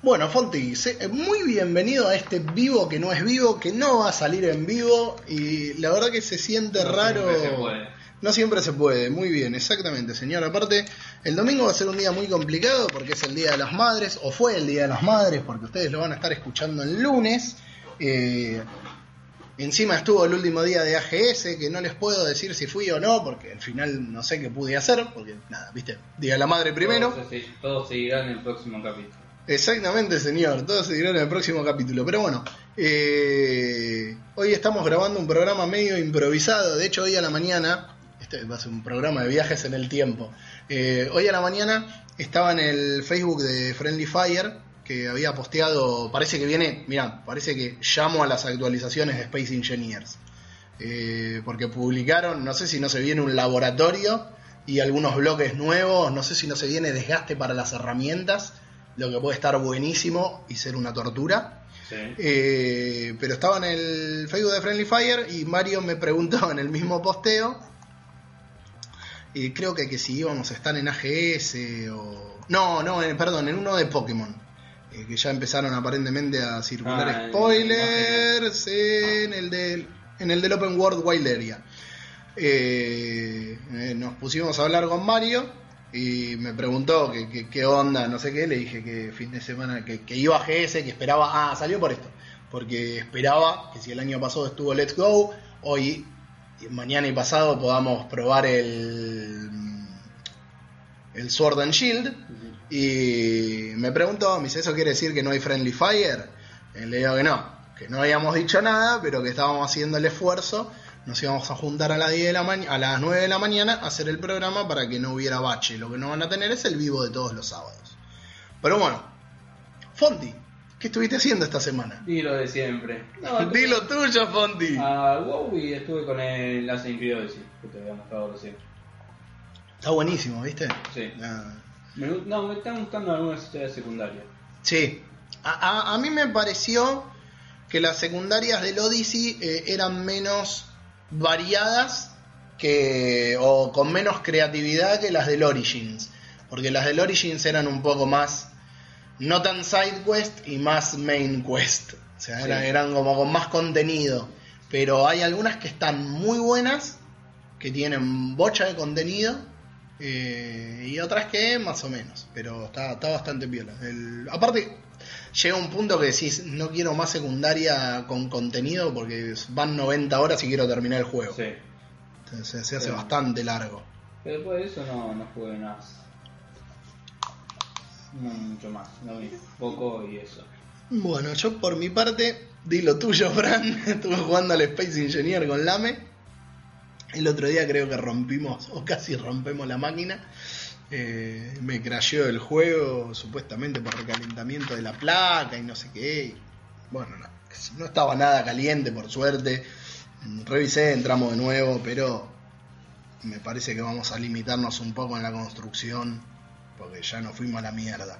Bueno, Fonti, se- muy bienvenido a este vivo que no es vivo, que no va a salir en vivo y la verdad que se siente No raro. siempre se puede. No siempre se puede, muy bien, exactamente, señor. Aparte, el domingo va a ser un día muy complicado porque es el Día de las Madres, o fue el Día de las Madres, porque ustedes lo van a estar escuchando el lunes. Eh, encima estuvo el último día de AGS, que no les puedo decir si fui o no, porque al final no sé qué pude hacer, porque nada, viste, Día de la Madre primero. Todo, se- todo seguirá en el próximo capítulo. Exactamente, señor. Todo se dirá en el próximo capítulo. Pero bueno, eh, hoy estamos grabando un programa medio improvisado. De hecho, hoy a la mañana, este va a ser un programa de viajes en el tiempo. Eh, hoy a la mañana estaba en el Facebook de Friendly Fire que había posteado, parece que viene, mira, parece que llamo a las actualizaciones de Space Engineers. Eh, porque publicaron, no sé si no se viene un laboratorio y algunos bloques nuevos, no sé si no se viene desgaste para las herramientas, lo que puede estar buenísimo y ser una tortura. Sí. Eh, pero estaba en el Facebook de Friendly Fire y Mario me preguntó en el mismo posteo, y creo que, que si íbamos a estar en AGS o... No, no, eh, perdón, en uno de Pokémon. eh, que ya empezaron aparentemente a circular Ah, en spoilers en el del en el del Open World Wild Area. Eh, eh, nos pusimos a hablar con Mario y me preguntó qué onda, no sé qué, le dije que fin de semana, que, que iba a GS, que esperaba, ah, salió por esto, porque esperaba que si el año pasado estuvo Let's Go, hoy, mañana y pasado podamos probar el, el Sword and Shield. Y me preguntó, me dice, ¿eso quiere decir que no hay Friendly Fire? Y le digo que no, que no habíamos dicho nada, pero que estábamos haciendo el esfuerzo. Nos íbamos a juntar a las, 10 de la a las 9 de la mañana a hacer el programa para que no hubiera bache. Lo que no van a tener es el vivo de todos los sábados. Pero bueno, Fonti, ¿qué estuviste haciendo esta semana? Y lo de siempre. No, Dilo tuyo, Fonti. A WoW y estuve con el Creed Odyssey, que te había mostrado recién. Está buenísimo, ¿viste? Sí. Ah, Me no, me están gustando algunas historias secundarias. Sí, a, a- a mí me pareció que las secundarias del Odyssey eh, eran menos variadas que o con menos creatividad que las del Origins, porque las del Origins eran un poco más no tan side quest y más main quest, o sea, Sí. eran, eran como con más contenido, pero hay algunas que están muy buenas, que tienen bocha de contenido eh, y otras que más o menos, pero está, está bastante piola. El- aparte, llega un punto que decís, no quiero más secundaria con contenido porque van 90 horas y quiero terminar el juego. Sí. Entonces se hace Sí. bastante largo. Pero después de eso no, no jugué nada. No mucho más, no vi poco y eso. Bueno, yo por mi parte, di lo tuyo, Fran. Estuve jugando al Space Engineer con Lame. El otro día creo que rompimos, o casi rompemos la máquina. Eh, me crasheó el juego, supuestamente por recalentamiento de la placa y no sé qué. Bueno, no, no estaba nada caliente, por suerte. Revisé, entramos de nuevo, pero me parece que vamos a limitarnos un poco en la construcción, porque ya nos fuimos a la mierda.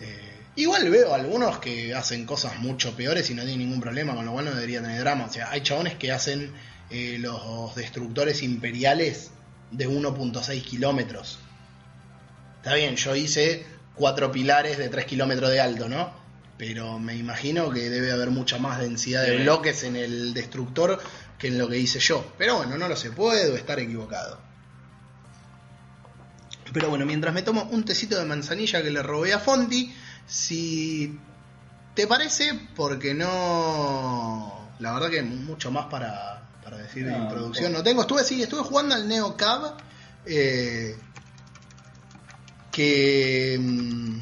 Eh, igual veo algunos que hacen cosas mucho peores y no tienen ningún problema, con lo cual no debería tener drama. O sea, hay chabones que hacen eh, los destructores imperiales de 1.6 kilómetros. Está bien, yo hice cuatro pilares de 3 kilómetros de alto, ¿no? Pero me imagino que debe haber mucha más densidad de Sí. bloques en el destructor que en lo que hice yo. Pero bueno, no lo sé, puedo estar equivocado. Pero bueno, mientras me tomo un tecito de manzanilla que le robé a Fonti, si te parece, porque no. La verdad que mucho más para, para decir de No, introducción no. no tengo. Estuve, sí, estuve jugando al Neo Cab. eh, que. mm,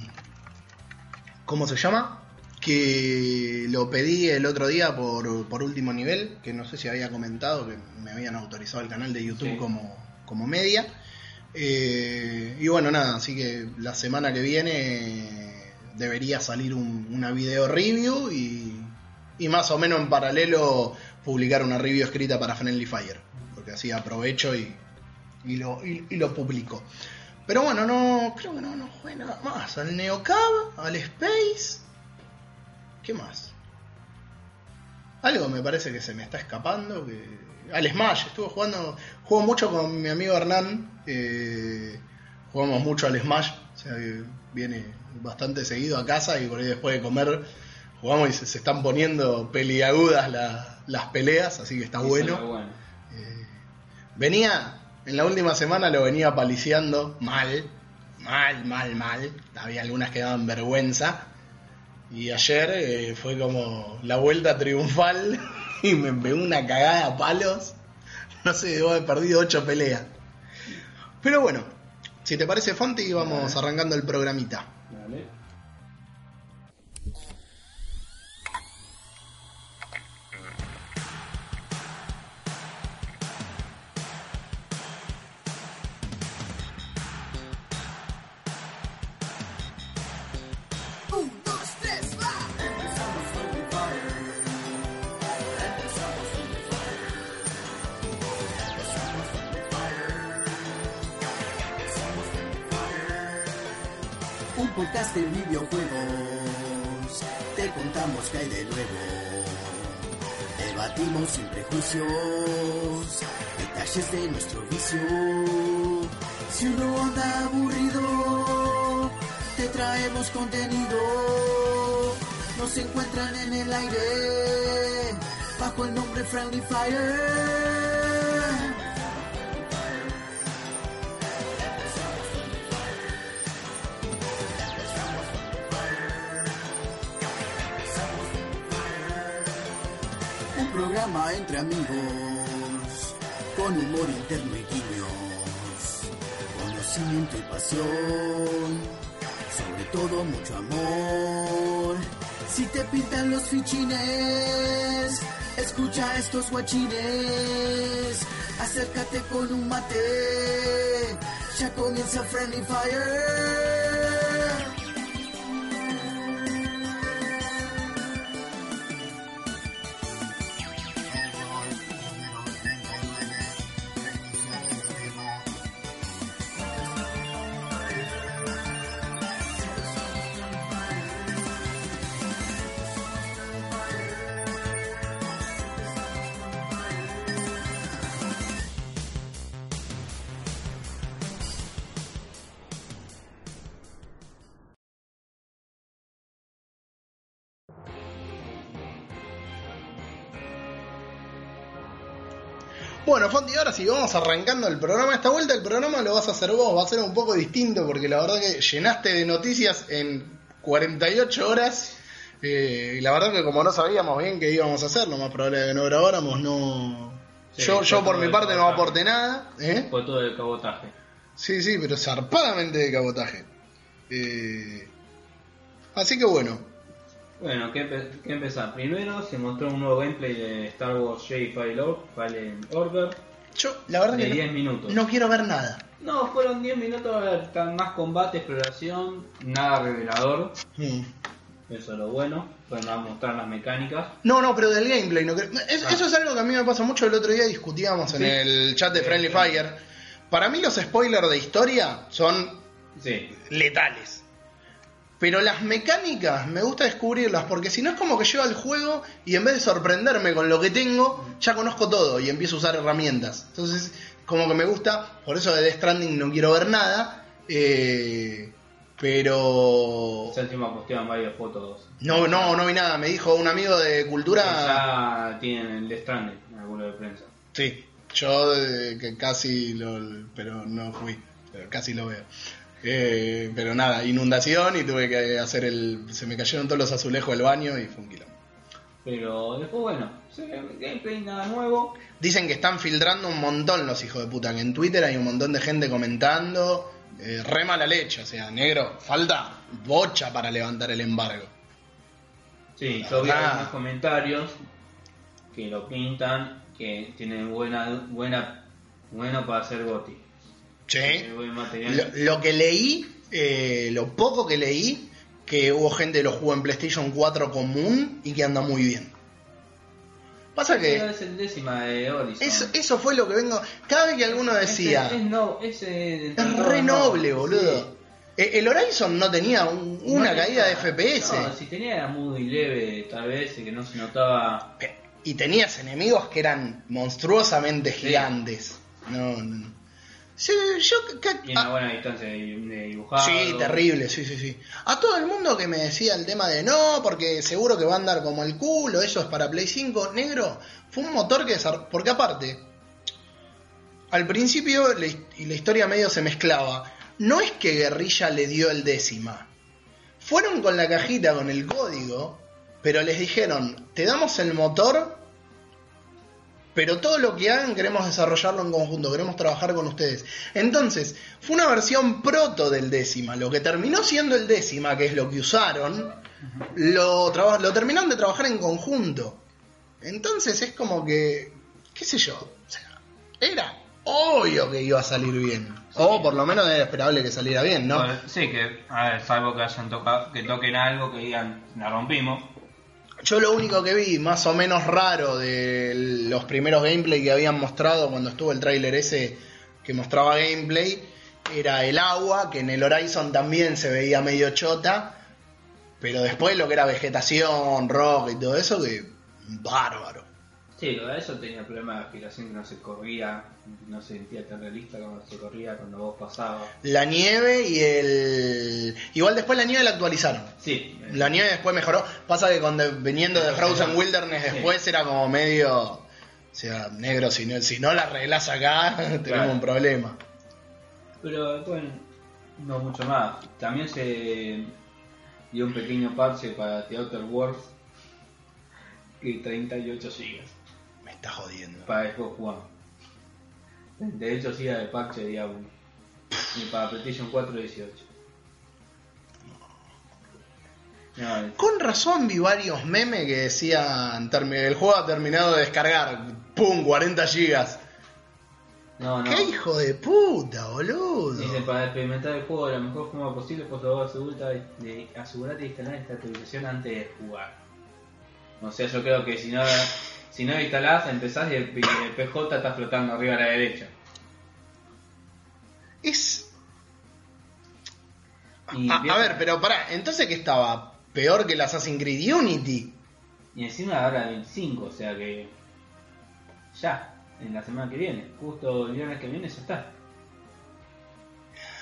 ¿Cómo se llama? Que lo pedí el otro día por, por último nivel, que no sé si había comentado que me habían autorizado el canal de YouTube Sí. como, como media. Eh, y bueno, nada, así que la semana que viene debería salir un- una video review y, y más o menos en paralelo publicar una review escrita para Friendly Fire, porque así aprovecho y, y lo, y, y lo publico. Pero bueno, no creo que no, no jugué nada más. Al Neocab, al Space. ¿Qué más? Algo me parece que se me está escapando. Que... Al Smash, estuve jugando. Juego mucho con mi amigo Hernán. eh, jugamos mucho al Smash, o sea que viene bastante seguido a casa y por ahí después de comer jugamos y se, se están poniendo peliagudas la- las peleas, así que está Eso bueno. Eh, venía, en la última semana lo venía paliciando mal, mal, mal, mal. Había algunas que daban vergüenza. Y ayer eh, fue como la vuelta triunfal y me pegó una cagada a palos. No sé, debo haber perdido ocho peleas. Pero bueno, si te parece, Fonti, vamos arrancando el programita. Dale. Videojuegos. Te contamos que hay de nuevo. Debatimos sin prejuicios. Detalles de nuestro vicio. Si uno anda aburrido, te traemos contenido. Nos encuentran en el aire. Bajo el nombre Friendly Fire. Programa entre amigos, con humor interno y guiños, conocimiento y pasión, sobre todo mucho amor. Si te pintan los fichines, escucha estos guachines, acércate con un mate, ya comienza Friendly Fire. Sí, vamos arrancando el programa. Esta vuelta el programa lo vas a hacer vos, va a ser un poco distinto porque la verdad que llenaste de noticias en 48 horas. Eh, y la verdad que como no sabíamos bien qué íbamos a hacer, lo más probable es que no grabáramos, no... Sí, yo yo por mi parte no aporté nada. ¿eh? Fue todo el cabotaje. Sí, sí, pero zarpadamente de cabotaje. Eh, así que bueno, Bueno, ¿qué, empe- qué empezar? Primero se mostró un nuevo gameplay de Star Wars Jedi Fallen Order yo la verdad de que 10 no, minutos. no quiero ver nada. No, fueron 10 minutos, están más combate, exploración, nada revelador. Mm. Eso es lo bueno. Fueron a mostrar las mecánicas. No, no, pero del gameplay. No, creo- es- Ah. Eso es algo que a mí me pasa mucho. El otro día discutíamos en el chat de Friendly sí. Fire. Para mí los spoilers de historia son Sí, letales. Pero las mecánicas me gusta descubrirlas porque si no es como que llego al juego y en vez de sorprenderme con lo que tengo, ya conozco todo y empiezo a usar herramientas. Entonces, como que me gusta, por eso de Death Stranding no quiero ver nada. eh, pero... esa última posteaban varias fotos. No, no, no vi nada. Me dijo un amigo de cultura... Ya tienen el Death Stranding en vuelo de prensa. Sí, yo eh, que casi lo... pero no fui, pero casi lo veo. Eh, pero nada, inundación y tuve que hacer el... Se me cayeron todos los azulejos del baño y fue un quilombo. Pero después, bueno, gameplay nada nuevo. Dicen que están filtrando un montón los hijos de puta, que en Twitter hay un montón de gente comentando, eh, re mala leche, o sea, negro, falta bocha para levantar el embargo. Sí, La yo vi algunos comentarios que lo pintan, que tienen buena, buena, bueno para hacer goti. Sí. Lo, lo que leí, eh, lo poco que leí, que hubo gente que lo jugó en PlayStation 4 común y que anda muy bien. Pasa que Es el décima de Horizon. eso, eso fue lo que vengo. Cada vez que alguno decía, Ese- es, no, ese es re noble, boludo. Eh, El Horizon no tenía un- una caída de FPS. No, si tenía era muy leve, tal vez, que no se notaba. Y tenías enemigos que eran monstruosamente Sí. gigantes. No, no. Sí, yo... que- Y una buena distancia de, dibujado. Sí, terrible, sí, sí, sí. A todo el mundo que me decía el tema de no, porque seguro que va a andar como el culo, eso es para Play 5, negro, fue un motor que desar- Porque aparte, al principio la y la historia medio se mezclaba. No es que Guerrilla le dio el décima. Fueron con la cajita, con el código, pero les dijeron, te damos el motor, pero todo lo que hagan queremos desarrollarlo en conjunto, queremos trabajar con ustedes. Entonces, fue una versión proto del décima. Lo que terminó siendo el décima, que es lo que usaron, lo, lo terminaron de trabajar en conjunto. Entonces es como que, qué sé yo, o sea, era obvio que iba a salir bien. O por lo menos era esperable que saliera bien, ¿no? Sí, que, a ver, salvo que hayan tocado, que toquen algo, que digan, la rompimos. Yo lo único que vi más o menos raro de los primeros gameplay que habían mostrado cuando estuvo el tráiler ese que mostraba gameplay era el agua, que en el Horizon también se veía medio chota, pero después lo que era vegetación, rock y todo eso, que bárbaro. Sí, lo de eso tenía problema de aspiración que no se corría, no se sentía tan realista cuando se corría cuando vos pasabas. La nieve y el... Igual después la nieve la actualizaron. Sí, La nieve después mejoró. Pasa que cuando viniendo de Frozen Wilderness Sí. después era como medio. O sea, negro, si no, si no la arreglas acá, tenemos un problema. Pero bueno, no mucho más. También se dio un pequeño parche para The Outer Worlds y 38 GB está jodiendo. para Xbox One. 38 GB de parche día 1. Y para PlayStation 4 18. No, es- Con razón vi varios memes que decían: "Termi- el juego ha terminado de descargar. ¡Pum! 40 gigas. no, no. ¡Qué hijo de puta, boludo! Dice, para experimentar el juego de la mejor forma posible, por favor asegúrate de, de instalar esta actualización antes de jugar. O sea, yo creo que si no, si no instalás, empezás y el, el PJ está flotando arriba a la derecha. Es. Y, A, ver, pero pará, entonces que estaba peor que el Assassin's Creed Unity. y encima ahora 25, o sea que ya, en la semana que viene, justo el viernes que viene ya está.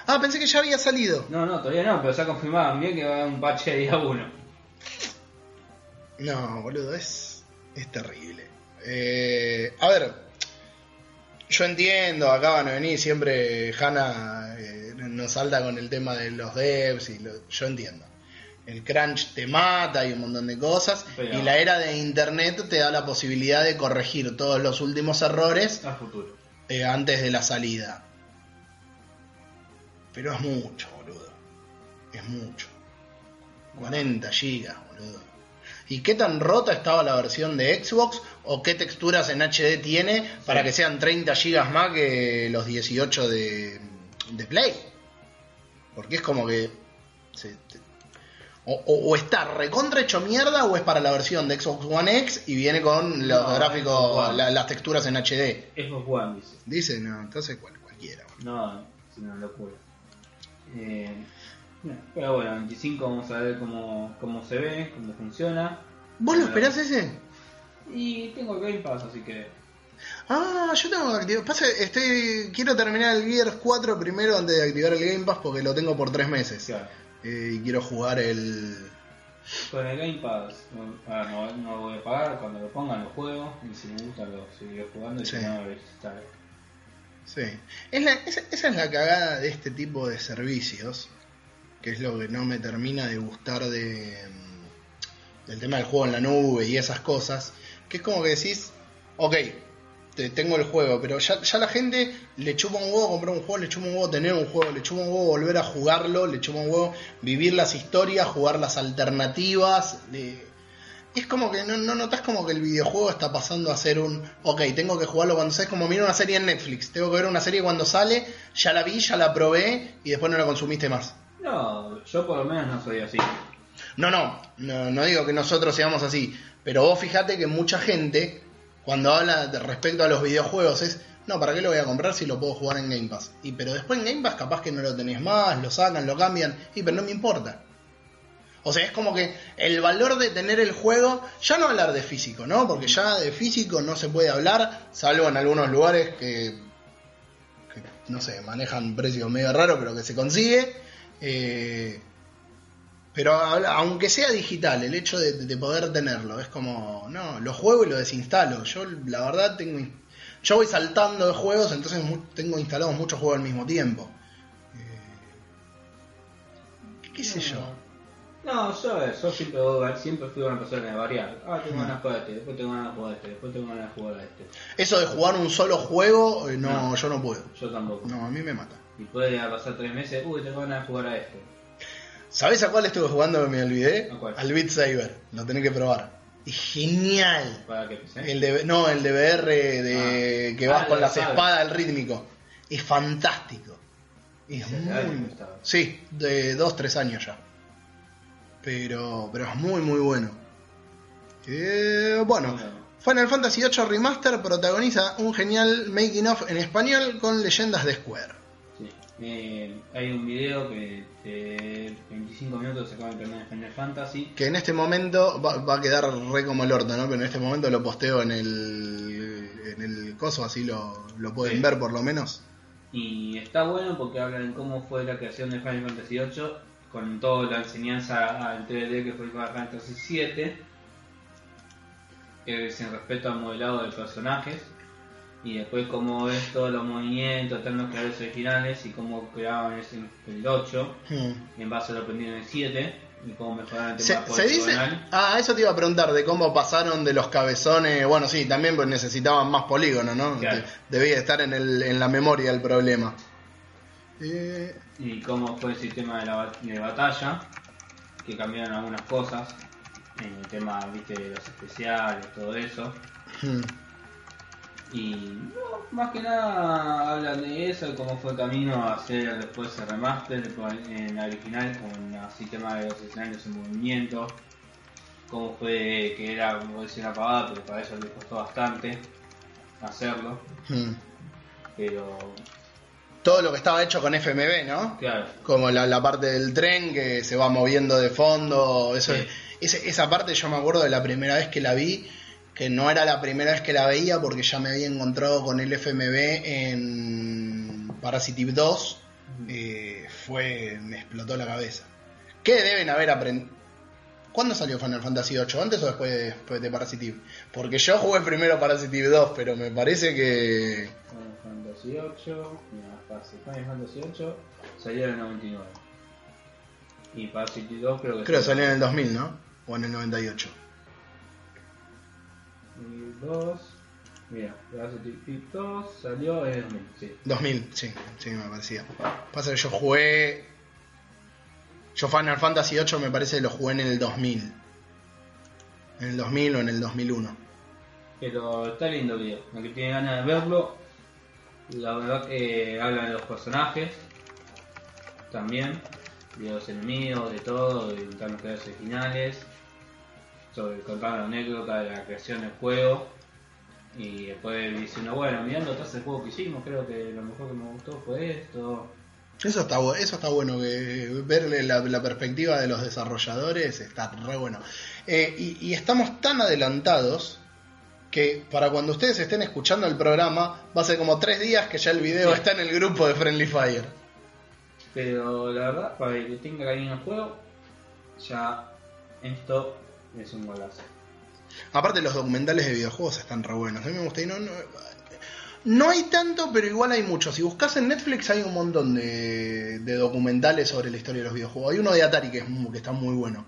Ah, pensé que ya había salido. No, no, todavía no, pero ya confirmaban bien que va a haber un parche de día 1. No, boludo, es, es terrible. Eh, a ver, yo entiendo, acá van a venir siempre Hanna eh, nos salta con el tema de los devs y lo- yo entiendo. El crunch te mata y un montón de cosas Pero- y la era de internet te da la posibilidad de corregir todos los últimos errores A futuro. eh, antes de la salida. Pero es mucho, boludo. Es mucho. 40 gigas, boludo. ¿Y qué tan rota estaba la versión de Xbox? ¿O qué texturas en HD tiene para que sean 30 gigas más que los 18 de, de Play? Porque es como que... se- te- o, o- o está recontra hecho mierda o es para la versión de Xbox One X y viene con los No, gráficos, la- las texturas en HD. Xbox One, dice. Dice, no, entonces cual- cualquiera. No, es una locura. Eh, pero bueno, 25 vamos a ver cómo, cómo se ve, cómo funciona. ¿Vos lo esperás ese? Y tengo el Game Pass, así que... Ah, yo tengo que activar. Pasa, estoy, quiero terminar el Gears 4 primero antes de activar el Game Pass porque lo tengo por tres meses. Claro. Eh, y quiero jugar el. Con el Game Pass, no, ah, no, no lo voy a pagar, cuando lo pongan lo juego, y si me gusta lo seguiré jugando y Sí. si no, está Sí. Es la- esa, esa es la cagada de este tipo de servicios. Que es lo que no me termina de gustar de. mm, del tema del juego en la nube y esas cosas. Que es como que decís, ok, te, tengo el juego, pero ya, ya la gente le chupa un huevo comprar un juego, le chupa un huevo tener un juego, le chupa un huevo volver a jugarlo, le chupa un huevo vivir las historias, jugar las alternativas. Es como que no, no notas como que el videojuego está pasando a ser un, ok, tengo que jugarlo cuando sale, es como mira una serie en Netflix, tengo que ver una serie cuando sale, ya la vi, ya la probé y después no la consumiste más. No, yo por lo menos no soy así. No, no, no, no digo que nosotros seamos así, pero vos fíjate que mucha gente, cuando habla de respecto a los videojuegos, es, no, ¿para qué lo voy a comprar si lo puedo jugar en Game Pass? Y pero después en Game Pass capaz que no lo tenés más, lo sacan, lo cambian, y pero no me importa. O sea, es como que el valor de tener el juego, ya no hablar de físico, ¿no? Porque ya de físico no se puede hablar, salvo en algunos lugares que, que no sé, manejan precios medio raros, pero que se consigue. Eh, pero aunque sea digital, el hecho de, de poder tenerlo, es como, no, lo juego y lo desinstalo. Yo, la verdad, tengo. Yo voy saltando de juegos, entonces tengo instalados muchos juegos al mismo tiempo. Eh, ¿Qué sé yo? No, yo, yo siempre, siempre fui una persona de variar. Ah, tengo ganas de jugar a este, después tengo ganas de jugar a este, después tengo ganas de jugar a este. Eso de jugar un solo juego, eh, no, No. yo no puedo. Yo tampoco. No, a mí me mata. Y puede pasar tres meses, uy, tengo ganas de jugar a este. ¿Sabés a cuál estuve jugando que me olvidé? ¿A cuál? Al Beat Saber. Lo tenés que probar. Es genial. ¿Para qué? El de, no, el de VR de Ah. que vas Ah, con las sabe. espadas, el rítmico. Es fantástico. Es muy... Sí, de dos, tres años ya. Pero, pero es muy, muy bueno. Eh, bueno, Bueno. Final Fantasy VIII Remaster protagoniza un genial making of en español con leyendas de Square. Eh, hay un video que de 25 minutos se acaba de internet de Final Fantasy. Que en este momento va, va a quedar re como el orto, ¿no? Pero en este momento lo posteo en el, en el coso, así lo, lo pueden Sí. ver por lo menos. Y está bueno porque hablan de cómo fue la creación de Final Fantasy VIII con toda la enseñanza al 3D que fue Final Fantasy VII, eh, sin respeto al modelado de personajes, y después cómo ves todos los movimientos, están los creadores originales y cómo creaban el 8 Hmm. en base a lo aprendido en el 7 y cómo mejoraron el Se, tema se dice. poligonal. Ah, eso te iba a preguntar, de cómo pasaron de los cabezones. Bueno, sí, también pues necesitaban más polígono, ¿no? Claro. De- Debía estar en, el, en la memoria el problema. Eh, y cómo fue el sistema de, la, de batalla, que cambiaron algunas cosas, en el tema ¿viste? de los especiales, todo eso. hmm. Y no, más que nada hablan de eso, cómo fue el camino a hacer después el remaster en la original con el sistema de los escenarios en movimiento, cómo fue que era, como decir, una pagada, pero para eso les costó bastante hacerlo, Hmm. pero Todo lo que estaba hecho con FMV, ¿no? claro, Como la, la parte del tren que se va moviendo de fondo. Eso, Sí. esa parte yo me acuerdo de la primera vez que la vi, que no era la primera vez que la veía porque ya me había encontrado con el FMV en Parasitive 2. eh, fue. me explotó la cabeza. ¿Qué deben haber aprendido? ¿Cuándo salió Final Fantasy VIII? ¿Antes o después de, después de Parasitive? Porque yo jugué primero Parasitive 2, pero me parece que. Final Fantasy 8, mira, fácil, Final Fantasy 8 salió en el 99. Y Parasite 2 creo que Creo que salió en el 2000, ¿no? O en el 98. Y 2, mira, Parasite 2 salió en el 2000, sí. 2000, sí, sí, me parecía. Pasa que yo jugué. Yo Final Fantasy VIII me parece que lo jugué en el 2000. En el 2000 o en el 2001. Pero está lindo el video, el que tiene ganas de verlo, la verdad que hablan de los personajes, también, de los enemigos, de todo, de los originales, sobre contar la anécdota de la creación del juego, y después diciendo, bueno, mirando atrás el juego que hicimos, creo que lo mejor que me gustó fue esto. Eso está, eso está bueno, que verle la, la perspectiva de los desarrolladores está re bueno. Eh, y, y estamos tan adelantados que para cuando ustedes estén escuchando el programa, va a ser como tres días que ya el video Sí. está en el grupo de Friendly Fire. Pero la verdad, para el que tenga cariño al juego, ya esto es un golazo. Aparte los documentales de videojuegos están re buenos. A mí me gusta y no, no, no hay tanto, pero igual hay muchos. Si buscas en Netflix hay un montón de, de documentales sobre la historia de los videojuegos. Hay uno de Atari que, es que está muy bueno.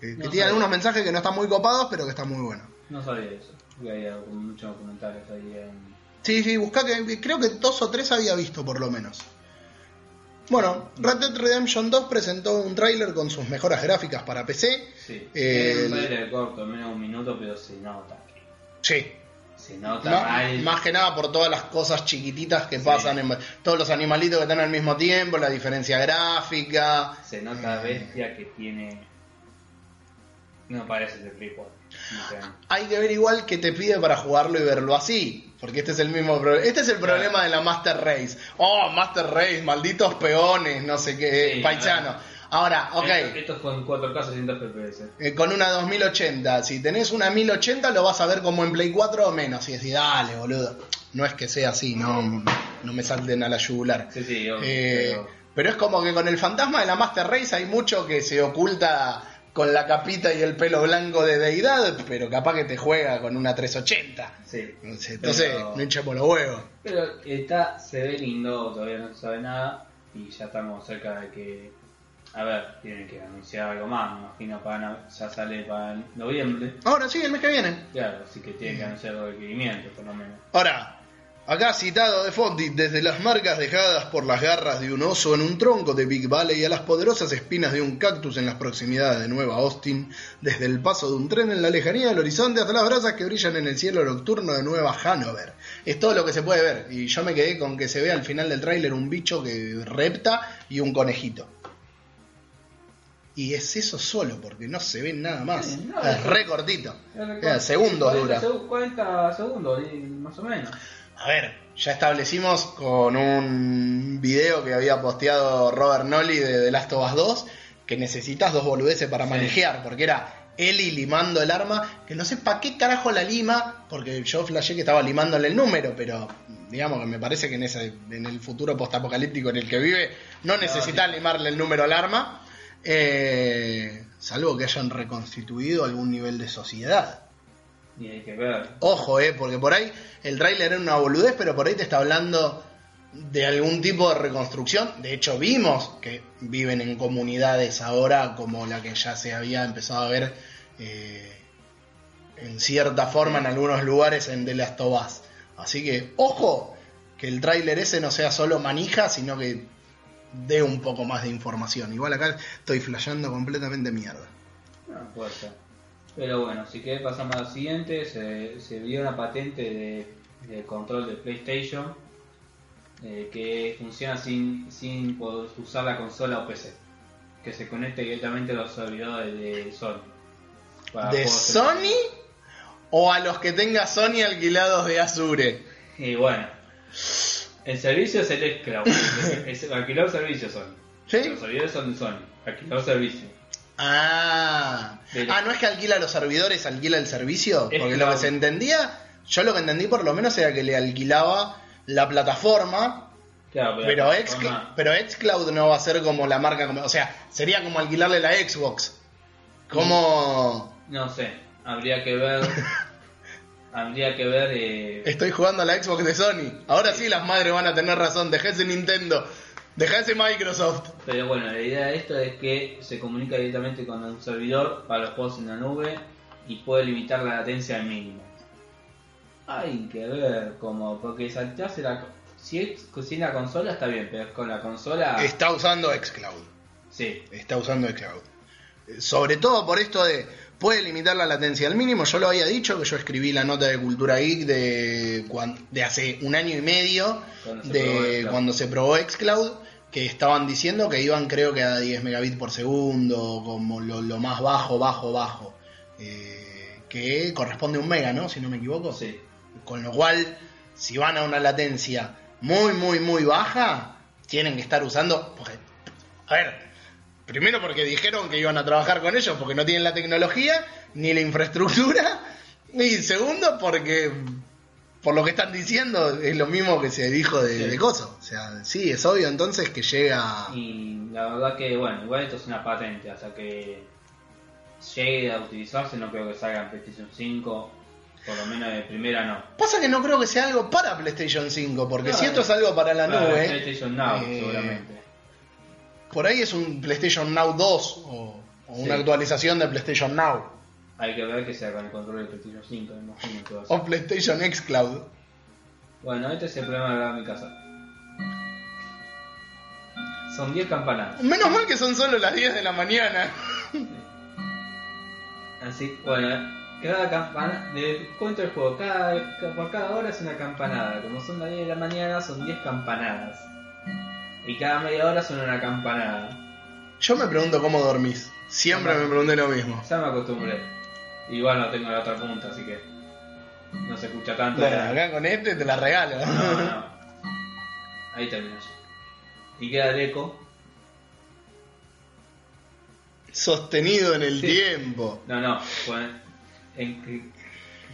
Que, que No tiene algunos mensajes que no están muy copados, pero que están muy buenos. No sabía eso, que algo- muchos documentales ahí en... Sí, sí, busca que creo que dos o tres había visto por lo menos. Bueno, Red Dead Redemption 2 presentó un tráiler con sus mejoras gráficas para PC. Sí, Eh, un trailer corto, menos de un minuto, pero se nota. Sí, Se nota mal. más que nada por todas las cosas chiquititas que Sí. pasan, en, todos los animalitos que están al mismo tiempo, la diferencia gráfica. Se nota bestia que tiene... No parece de Play 4. Hay que ver igual qué te pide para jugarlo y verlo así. Porque este es el mismo pro- Este es el problema de la Master Race. Oh, Master Race, malditos peones, no sé qué, Sí, paisano. claro. Ahora, ok. Esto, esto fue en 4K 60 FPS. eh, con una 2080, si tenés una 1080 lo vas a ver como en Play 4 o menos. Y decís, dale, boludo. No es que sea así, no. no me salten a la yugular. Sí, sí, obvio, Eh, pero- pero es como que con el fantasma de la Master Race hay mucho que se oculta con la capita y el pelo blanco de deidad, pero capaz que te juega con una 380. Sí. Entonces, Pero- no hinchemos los huevos. Pero está, se ve lindo, todavía no se sabe nada y ya estamos cerca de que, a ver, tienen que anunciar algo más, me imagino, para, ya sale para noviembre, Ahora sí, el mes que viene. claro, así que tienen que anunciar los requerimientos por lo menos. Ahora, acá citado de Fondi, desde las marcas dejadas por las garras de un oso en un tronco de Big Valley a las poderosas espinas de un cactus en las proximidades de Nueva Austin, desde el paso de un tren en la lejanía del horizonte hasta las brasas que brillan en el cielo nocturno de Nueva Hanover. Es todo lo que se puede ver, y yo me quedé con que se ve al final del tráiler un bicho que repta y un conejito. Y es eso solo, porque no se ve nada más. No, es es- re cortito. Ya Mira, recuerdo, segundos 40 dura. seg- 40 segundos, más o menos. A ver, ya establecimos con un video que había posteado Robert Nolly de The Last of Us 2 que necesitas dos boludeces para Sí. manejar, porque era Eli limando el arma, que no sé para qué carajo la lima, porque yo flashé que estaba limándole el número, pero digamos que me parece que en, ese, en el futuro postapocalíptico en el que vive no necesitas limarle el número al arma, eh, salvo que hayan reconstituido algún nivel de sociedad. Y hay que ver. Ojo, eh, porque por ahí el tráiler era una boludez, pero por ahí te está hablando de algún tipo de reconstrucción. De hecho, vimos que viven en comunidades ahora como la que ya se había empezado a ver eh, en cierta forma en algunos lugares en The Last of Us. Así que, ojo, que el tráiler ese no sea solo manija, sino que dé un poco más de información. Igual acá estoy flasheando completamente mierda. No, puede ser. Pero bueno, si querés pasamos al siguiente, se, se vio una patente de, de control de PlayStation eh, que funciona sin, sin poder usar la consola o PC. Que se conecte directamente a los servidores de Sony. ¿De Sony? ¿O a los que tenga Sony alquilados de Azure? Y bueno, el servicio es el Xcloud. es el alquiler servicio Sony. ¿Sí? Los servidores son de Sony. Alquiler servicio. Ah. Pero- ah, no es que alquila los servidores, alquila el servicio. Es Porque lo que se entendía, yo lo que entendí por lo menos era que le alquilaba la plataforma. Claro, Pero, la plataforma- pero Xcloud no va a ser como la marca. como- O sea, sería como alquilarle la Xbox. Como. No sé, habría que ver. habría que ver. Eh, Estoy jugando a la Xbox de Sony. Ahora sí las madres van a tener razón. Dejá ese Nintendo. Dejá ese Microsoft. pero bueno, la idea de esto es que se comunica directamente con un servidor para los juegos en la nube y puede limitar la latencia al mínimo. Hay que ver cómo, porque saltarse la. Si es sin la consola está bien, pero con la consola. Está usando Xcloud. Sí, está usando Xcloud. Eh, Sobre todo por esto de puede limitar la latencia al mínimo. Yo lo había dicho que yo escribí la nota de Cultura Geek de, de hace un año y medio Cuando de cuando se probó Xcloud que estaban diciendo que iban creo que a 10 megabits por segundo como lo, lo más bajo, bajo, bajo. Eh, que corresponde a un mega, ¿no? Si no me equivoco. sí. Con lo cual, si van a una latencia muy, muy, muy baja, tienen que estar usando. Porque, a ver, primero porque dijeron que iban a trabajar con ellos porque no tienen la tecnología ni la infraestructura. Y segundo, porque por lo que están diciendo es lo mismo que se dijo de, Sí. de Coso. O sea, sí, es obvio entonces que llega. Y la verdad que, bueno, igual esto es una patente, hasta que llegue a utilizarse, no creo que salga en PlayStation 5, por lo menos de primera no. Pasa que no creo que sea algo para PlayStation 5, porque No, si esto es algo para la nube. PlayStation Now, eh, seguramente. Por ahí es un PlayStation Now 2 o, o una actualización de PlayStation Now. Hay que ver que sea con el control de PlayStation 5, me imagino que va a O. PlayStation X Cloud. Bueno, este es el problema de mi casa. Son 10 campanadas. Menos mal que son solo las 10 de la mañana. Así, bueno, cada campana, de cuento el juego, cada, por cada hora es una campanada. Como son las 10 de la mañana, son 10 campanadas. Y cada media hora son una campanada. Yo me pregunto cómo dormís. Siempre me pregunté lo mismo. Ya me acostumbré. Igual no tengo la otra punta, así que no se escucha tanto. Bueno, ya. acá con este te la regalo. No, no. Ahí termina ya. Y queda el eco. Sostenido en el Sí. tiempo. No, no. En que,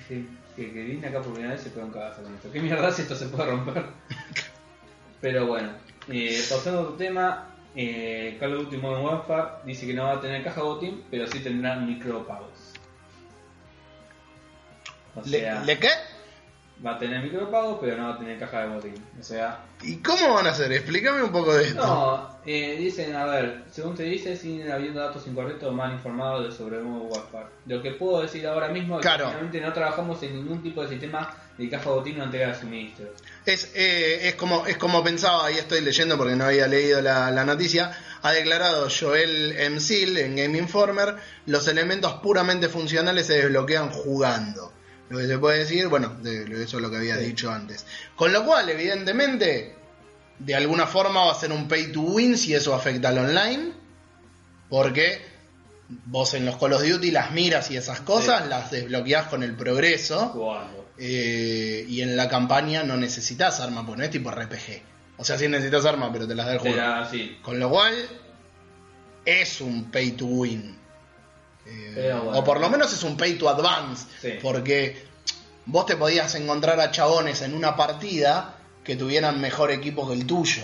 que, que, que vine acá por primera vez se pegó un cagazo con esto. ¿Qué mierda si esto se puede romper? Pero bueno, eh, pasando a otro tema, eh, Call of Duty Modern Warfare dice que no va a tener caja botín, pero sí tendrá micropagos. O ¿Le, sea, ¿Le qué? va a tener micropagos, pero no va a tener caja de botín. O sea, ¿Y cómo van a hacer? Explícame un poco de esto. no, eh, dicen, a ver, según se dice, siguen habiendo datos incorrectos o mal informados sobre Modern Warfare. Lo que puedo decir ahora mismo es Claro. que no trabajamos en ningún tipo de sistema de caja botín o entrega suministros. Es, eh, es, como, es como pensaba, ahí estoy leyendo porque no había leído la, la noticia, ha declarado Joel Emsil en Game Informer, los elementos puramente funcionales se desbloquean jugando. Lo que se puede decir, bueno, de, eso es lo que había Sí. dicho antes. Con lo cual, evidentemente, de alguna forma va a ser un pay to win si eso afecta al online, porque vos en los Call of Duty las miras y esas cosas Sí. las desbloqueás con el progreso. Jugando. Eh, y en la campaña no necesitas arma, pues no es tipo RPG. O sea, sí necesitas arma, pero te las da el juego. Con lo cual, es un pay to win. Eh, bueno. O por lo menos es un pay to advance. Sí. Porque vos te podías encontrar a chabones en una partida que tuvieran mejor equipo que el tuyo.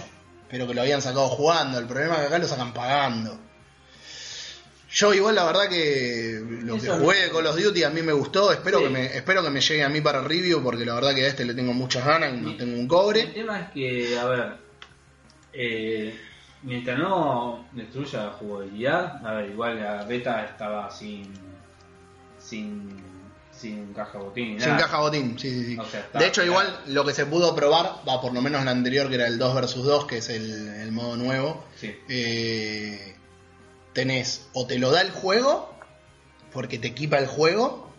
Pero que lo habían sacado jugando. El problema es que acá lo sacan pagando. Yo igual la verdad que lo que jugué Call of Duty a mí me gustó, espero Sí. que me espero que me llegue a mí para el review porque la verdad que a este le tengo muchas ganas y no tengo un El cobre. tema es que, a ver, eh, mientras no destruya la jugabilidad, a ver, igual la beta estaba sin sin sin caja botín Sin caja botín, sí, sí, sí. O sea, está- de hecho, está- igual lo que se pudo probar, va por lo menos la anterior que era el 2 vs 2, que es el, el modo nuevo, Sí. eh, tenés o te lo da el juego, porque te equipa el juego,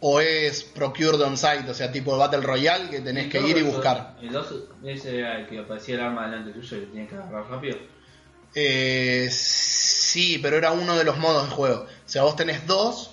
o es procured on site, o sea, tipo Battle Royale, que tenés que ir y buscar. El 2 ese era el que aparecía el arma delante tuyo y que tenías que agarrar rápido. Eh, sí, pero era uno de los modos de juego. O sea, vos tenés dos.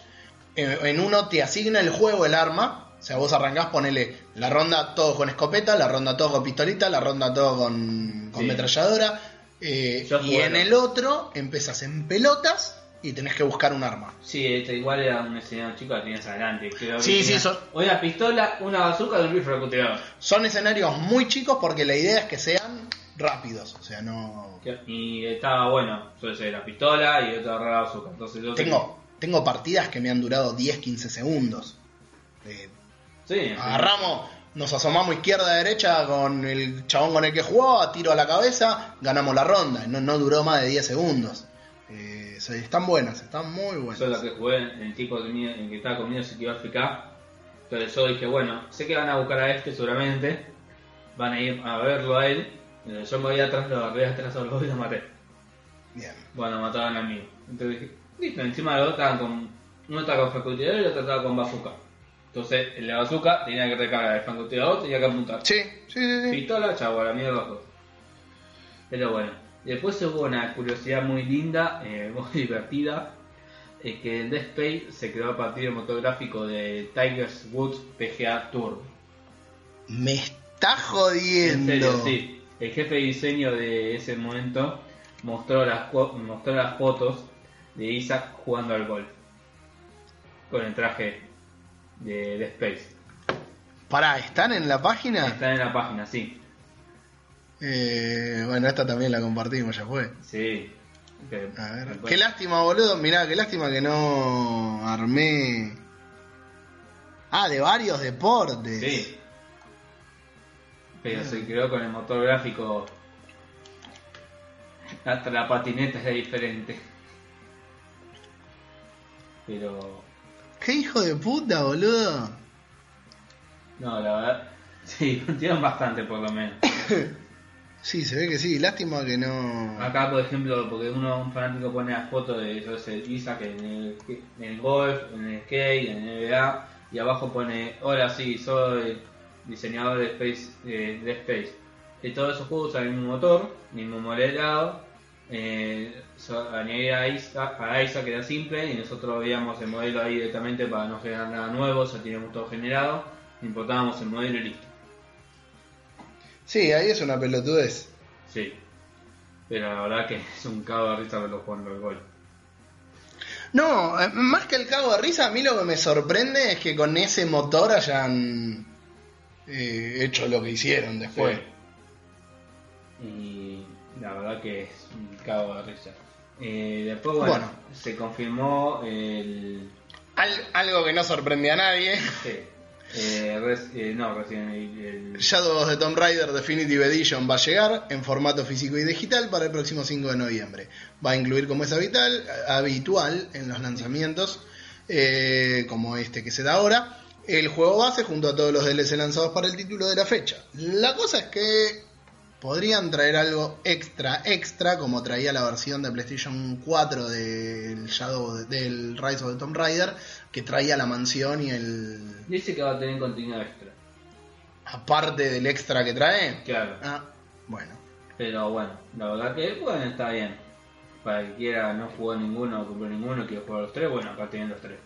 eh, En uno te asigna el juego el arma. O sea, vos arrancás, ponele la ronda todo con escopeta, la ronda todo con pistolita, la ronda todo con, con Sí. metralladora. Eh, y en el otro empezás en pelotas y tenés que buscar un arma. Sí, este igual era un escenario chico que tenías adelante. Creo que Sí, sí, son- Una pistola, una bazooka y un rifle francotirador. Son escenarios muy chicos porque la idea es que sean rápidos. O sea, no. Y estaba bueno, suele ser la pistola y otra agarrar la bazooka. Entonces yo Tengo, tengo partidas que me han durado 10-15 segundos. Eh, Sí, Agarramos, nos asomamos izquierda a derecha con el chabón con el que jugaba, tiro a la cabeza, ganamos la ronda. No, no duró más de 10 segundos. Eh, están buenas, están muy buenas. Yo la que jugué, el tipo que, tenía- el que estaba conmigo se quedó AFK. Entonces yo dije, bueno, sé que van a buscar a este seguramente. Van a ir a verlo a él. Entonces yo me voy atrás, lo agarré atrás a los dos y lo maté. Bien. Bueno, mataron a mí. Entonces dije, listo, encima los dos estaban con. Uno estaba con francotirador y el otro estaba con bazooka. Entonces el de bazooka tenía que recargar, el francotirador tenía que apuntar. Sí, sí, sí. sí. Pistola, chavo, a la mierda los dos. Pero bueno, después hubo una curiosidad muy linda, eh, muy divertida, es que en Dead Space se creó a partir del motor gráfico de Tiger's Woods PGA Tour. Me está En jodiendo. serio, sí. El jefe de diseño de ese momento mostró las, mostró las fotos de Isaac jugando al golf. Con el traje de Space. Pará, ¿están en la página? Está en la página, sí. Eh, bueno, esta también la compartimos, ya fue. Sí. Que- A ver. después- Qué lástima, boludo. Mirá, qué lástima que no armé. Ah, de varios deportes. Sí. Pero se creó con el motor gráfico. Hasta la patineta es diferente. Pero. Qué hijo de puta, boludo. No, la verdad. Sí, tienen bastante por lo menos. Sí, se ve que sí. Lástima que no. Acá, por ejemplo, porque uno, un fanático pone las fotos de yo sé, Isaac en el, en el golf, en el skate, en el NBA, y abajo pone: Hola, sí, soy diseñador de Space. eh, de Space. De todos esos juegos usan el mismo motor, mismo modelado. Eh, so- añadir a Isaac, a Isaac que era simple y nosotros veíamos el modelo ahí directamente para no generar nada nuevo, ya teníamos todo generado, importábamos el modelo y listo. Sí, ahí es una pelotudez. Sí. Pero la verdad que es un cago de risa verlo jugando al gol. No, eh, más que el cago de risa, a mí lo que me sorprende es que con ese motor hayan eh, hecho lo que hicieron después. Sí. Y la verdad que es un cago de risa. Eh, después, bueno, Bueno. se confirmó el. Al- algo que no sorprende a nadie. sí, eh, Res- eh, no, recién el, el- Shadow of the Tomb Raider Definitive Edition va a llegar en formato físico y digital para el próximo 5 de noviembre. Va a incluir, como es habitual, habitual en los lanzamientos, eh, como este que se da ahora, el juego base junto a todos los DLC lanzados para el título de la fecha. La cosa es que podrían traer algo extra, extra, como traía la versión de PlayStation 4 del Shadow del Rise of the Tomb Raider, que traía la mansión y el Dice que va a tener contenido extra. aparte del extra que trae. Claro. Ah, bueno. Pero bueno, la verdad que bueno, está bien. Para el que quiera no jugó ninguno o compró ninguno, quiere jugar los tres, bueno, acá tienen los tres.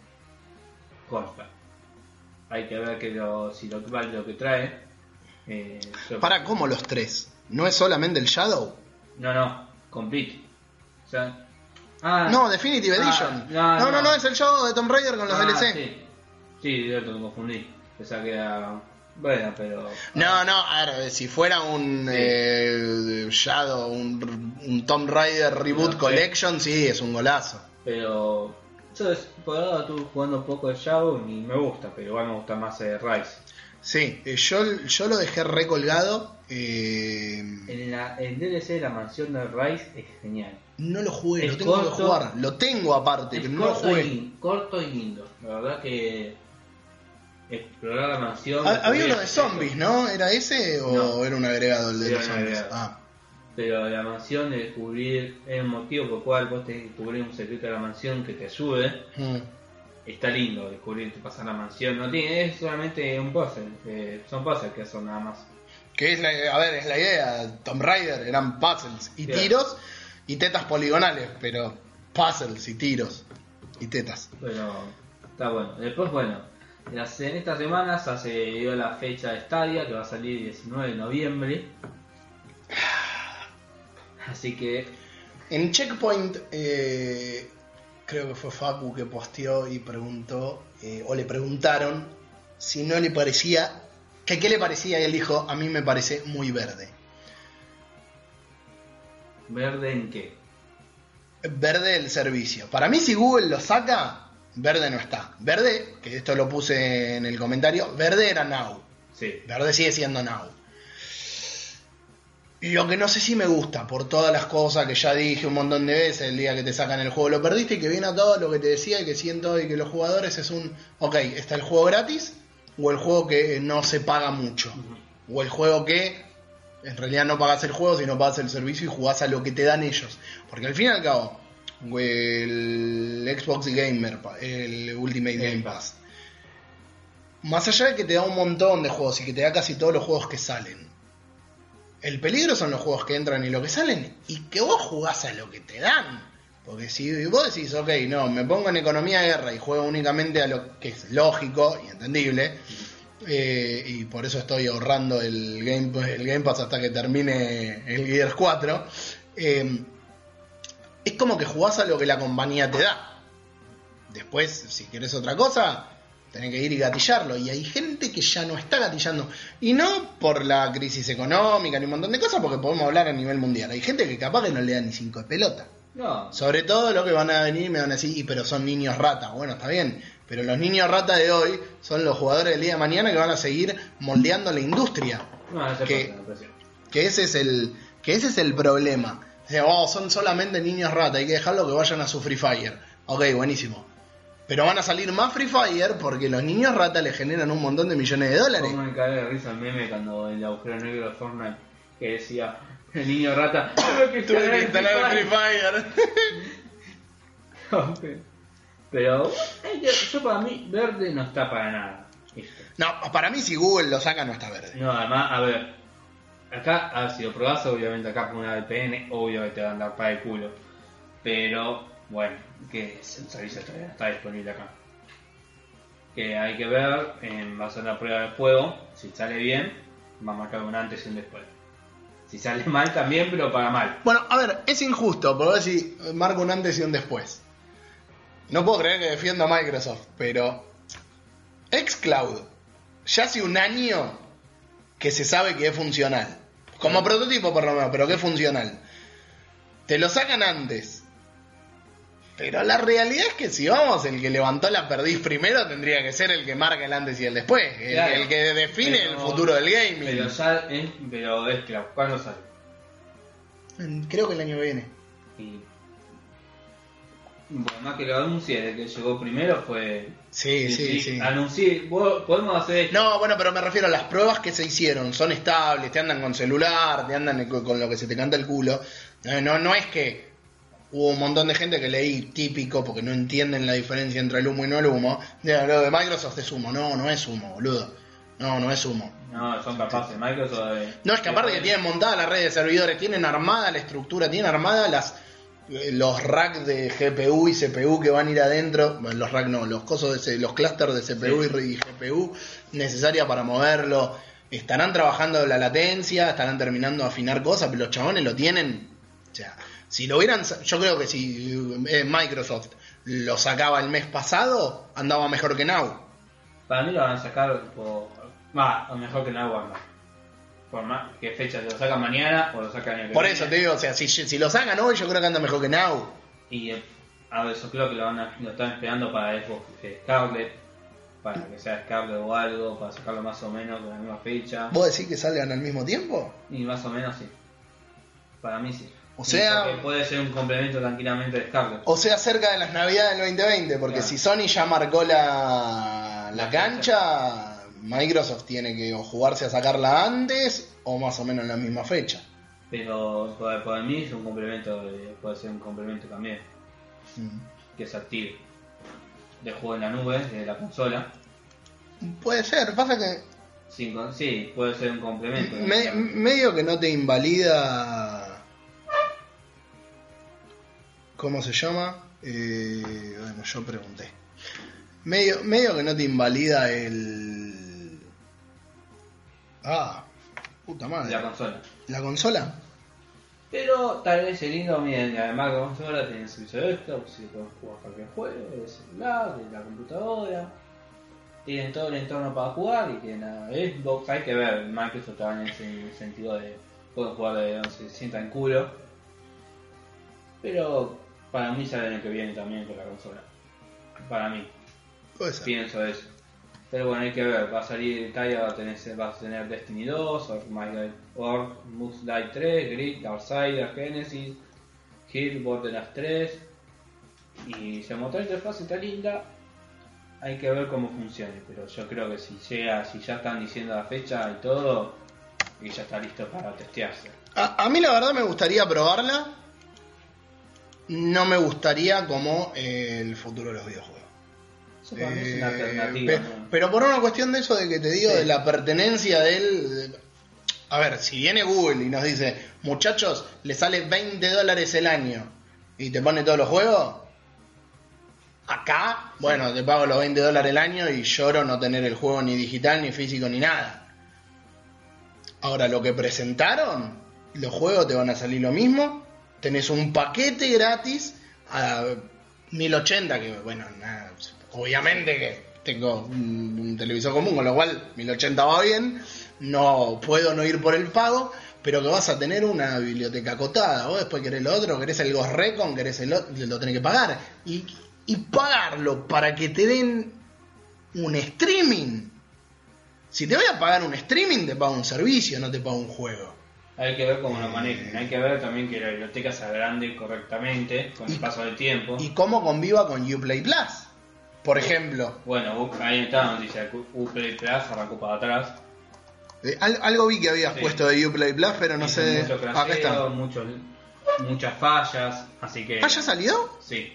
Consta. Hay que ver que lo, si lo, vale lo que trae. Eh, yo- Para, ¿cómo los tres? ¿No es solamente el Shadow? No, no, complete. O sea. Ah, No, Definitive Ah, Edition. no, no, no, no. no, es el Shadow de Tomb Raider con los ah, DLC. Sí, sí, cierto, me confundí. Pensaba que era. Bueno, pero. No, no, a ver, si fuera un Sí. eh, Shadow, un, un Tomb Raider Reboot No, Collection, sí, es un golazo. Pero. Yo por ahora estuve jugando un poco de Shadow y me gusta, pero igual me gusta más eh, Rise. Sí, eh, yo, yo lo dejé recolgado. eh, En la, el DLC de la mansión de Rise es genial. no lo jugué, Es lo tengo que corto. jugar. Lo tengo aparte, pero no lo jugué. y, corto y lindo. La verdad que explorar la mansión. Ha- Había uno de zombies, ¿no? ¿Era ese o No. era un agregado el de los zombies? Ah, Pero la mansión de descubrir es un motivo por el cual vos tenés que descubrir un secreto de la mansión que te ayude. mm. Está lindo descubrir que pasar la mansión. No tiene, es solamente un puzzle. eh, son puzzles que son nada más. Que es la, a ver, es la idea. Tomb Raider eran puzzles y Claro. tiros y tetas poligonales, pero puzzles y tiros y tetas. Pero está bueno. Después, bueno, en estas semanas se dio la fecha de Stadia que va a salir el 19 de noviembre. Así que En Checkpoint, eh, creo que fue Facu que posteó y preguntó, eh, o le preguntaron si no le parecía, que qué le parecía y él dijo, a mí me parece muy verde. verde en qué. Verde el servicio. Para mí si Google lo saca, verde no está. Verde, que esto lo puse en el comentario, verde era Now. Sí. Verde sigue siendo Now. Lo que no sé si me gusta, por todas las cosas que ya dije un montón de veces, el día que te sacan el juego lo perdiste y que viene a todo lo que te decía y que siento hoy que los jugadores es un, ok, está el juego gratis o el juego que no se paga mucho. O el juego que en realidad no pagas el juego, sino pagas el servicio y jugás a lo que te dan ellos. Porque al fin y al cabo, el Xbox Gamer, el Ultimate Game Pass, más allá de que te da un montón de juegos y que te da casi todos los juegos que salen, el peligro son los juegos que entran y lo que salen y que vos jugás a lo que te dan. Porque si vos decís, ok, no, me pongo en economía de guerra y juego únicamente a lo que es lógico y entendible, eh, y por eso estoy ahorrando el Game, Pass hasta que termine el Gears 4, eh, es como que jugás a lo que la compañía te da. Después, si querés otra cosa, tenés que ir y gatillarlo. Y hay gente que ya no está gatillando. Y no por la crisis económica ni un montón de cosas, porque podemos hablar a nivel mundial. Hay gente que capaz que no le da ni cinco de pelota. No, Sobre todo lo que van a venir y me van a decir, "Y, pero son niños rata. Bueno, está bien. Pero los niños rata de hoy son los jugadores del día de mañana que van a seguir moldeando la industria. no, no Que- pasa. Que ese es el, que ese es el problema. O sea, oh, son solamente niños rata, hay que dejarlo que vayan a su Free Fire. Ok, buenísimo. Pero van a salir más Free Fire porque los niños rata le generan un montón de millones de dólares. Cómo me cae de risa el meme cuando el agujero negro de Fortnite que decía el niño rata que Tuve que instalar Free Fire. Fire". Pero yo, yo para mí verde no está para nada. Esto. No, para mí si Google lo saca no está verde. No, además, a ver, acá, a ver, si lo probás, obviamente acá con una VPN, obvio que te van a dar para el culo. Pero, bueno, que todavía no está disponible acá. Que hay que ver, en base a la prueba del juego, si sale bien, va a marcar un antes y un después. Si sale mal también, pero para mal. Bueno, a ver, es injusto, por ver si marco un antes y un después. No puedo creer que defiendo a Microsoft, pero Xcloud ya hace un año que se sabe que es funcional. Como prototipo por lo menos, pero que es funcional. Te lo sacan antes. Pero la realidad es que si vamos, el que levantó la perdiz primero tendría que ser el que marca el antes y el después. El, Claro. el que define Pero- el futuro del gaming. Pero ya es, pero es que ¿cuándo sale? Creo que el año que viene. Y bueno, más que lo anuncié, el que llegó primero fue. Sí, sí, sí. Anuncié, vos- podemos hacer esto. No, bueno, pero me refiero a las pruebas que se hicieron. Son estables, te andan con celular, te andan con con lo que se te canta el culo. No, no, no es que hubo un montón de gente que leí típico porque no entienden la diferencia entre el humo y no el humo. De, lo de Microsoft es humo. No, no es humo, boludo. No, no es humo. No, son capaces, Microsoft. de- No, es que aparte que tienen montada la red de servidores, tienen armada la estructura, tienen armada las eh, los racks de GPU y CPU que van a ir adentro, bueno, los racks no, los cosos de los clusters de CPU y, y GPU necesaria para moverlo. Estarán trabajando la latencia, estarán terminando de afinar cosas, pero los chabones lo tienen. O sea, si lo hubieran, yo creo que si eh, Microsoft lo sacaba el mes pasado, andaba mejor que Now. Para mí lo van a sacar por. Va, o mejor que no Wanda. Por más que fecha, lo sacan mañana o lo sacan el Por viene. eso te digo, o sea, si, si lo sacan hoy, yo creo que anda mejor que Now. Y eh, a ver, yo creo que lo, van a, lo están esperando para Xbox eh, Scarlet, para que sea Scarlet o algo, para sacarlo más o menos con la misma fecha. ¿Vos decís que salgan al mismo tiempo? Y más o menos sí. Para mí sí. O sea- puede ser un complemento tranquilamente de Scarlet. O sea, cerca de las navidades del 2020, porque Claro. si Sony ya marcó la, la cancha, Microsoft tiene que o jugarse a sacarla antes o más o menos en la misma fecha. Pero para, para mí es un complemento, de- puede ser un complemento también, Mm. que se active. De juego en la nube, de la consola. Puede ser, pasa que sí, puede ser un complemento. me- medio que no te invalida... ¿Cómo se llama? Eh, bueno, yo pregunté. Medio, medio que no te invalida el... Ah, puta madre. la consola. ¿La consola? Pero tal vez el lindo, miren, además la consola tiene servicio extra, pues si pueden jugar cualquier juego, del celular, de la computadora. Tienen todo el entorno para jugar y tienen a Xbox, hay que ver, Microsoft también en ese sentido de pueden jugar de donde se sienta en culo. Pero para mí sale el año que viene también con la consola. Para mí, pienso eso. Pero bueno, hay que ver, va a salir Italia, va a tener, vas a tener Destiny 2, Orc Orc Light 3, Grid, Darksider, Genesis, Hill, Borderlands 3. Y se mostró la interfaz está linda, hay que ver cómo funcione. Pero yo creo que si llega, si ya están diciendo la fecha y todo, y ya está listo para testearse. A, a mí la verdad me gustaría probarla. No me gustaría como eh, el futuro de los videojuegos. Eso para mí es una Eh, alternativa. pe- ¿no? pero por una cuestión de eso de que te digo, Sí. de la pertenencia de él. de- A ver, si viene Google y nos dice, muchachos, le sale 20 dólares el año y te pone todos los juegos, acá, bueno, te pago los 20 dólares el año y lloro no tener el juego ni digital, ni físico, ni nada. Ahora, lo que presentaron, los juegos te van a salir lo mismo. Tenés un paquete gratis a 1080, que bueno, nada, obviamente que tengo un, televisor común, con lo cual 1080 va bien. No puedo no ir por el pago, pero que vas a tener una biblioteca acotada. Vos después querés lo otro, querés el Ghost Recon, querés el otro, lo tenés que pagar. Y, y pagarlo para que te den un streaming. Si te voy a pagar un streaming, te pago un servicio, no te pago un juego. Hay que ver cómo lo manejen. Hay que ver también que la biblioteca se agrande correctamente con el paso del tiempo. Y cómo conviva con Uplay Plus. Por ejemplo, Bueno, ahí está la noticia. Uplay Plus arrancó para atrás. eh, al- algo vi que habías Sí. puesto de Uplay Plus, pero no sé. Mucho Acá está. muchas fallas. Así que. ¿Ah, ya salió? Sí.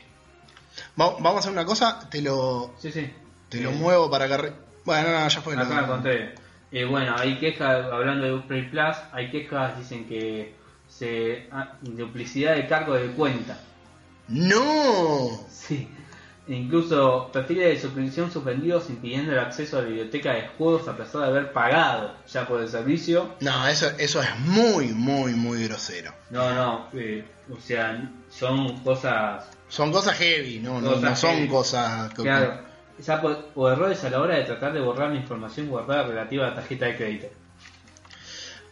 Va- vamos a hacer una cosa, te lo, Sí, sí. te lo Eh, muevo para que. Bueno, no, no, ya fue. Acá lo- encontré. Eh, bueno, hay quejas, hablando de Uplay Plus, hay quejas, dicen que se ah, duplicidad de cargo de cuenta. ¡No! Sí. E incluso perfiles de suscripción suspendidos impidiendo el acceso a la biblioteca de juegos a pesar de haber pagado ya por el servicio. No, eso, eso es muy, muy, muy grosero. No, no, eh, o sea, son cosas... Son cosas heavy, no, no, no son heavy. cosas. que- Claro, ya por, por errores a la hora de tratar de borrar la información guardada relativa a la tarjeta de crédito.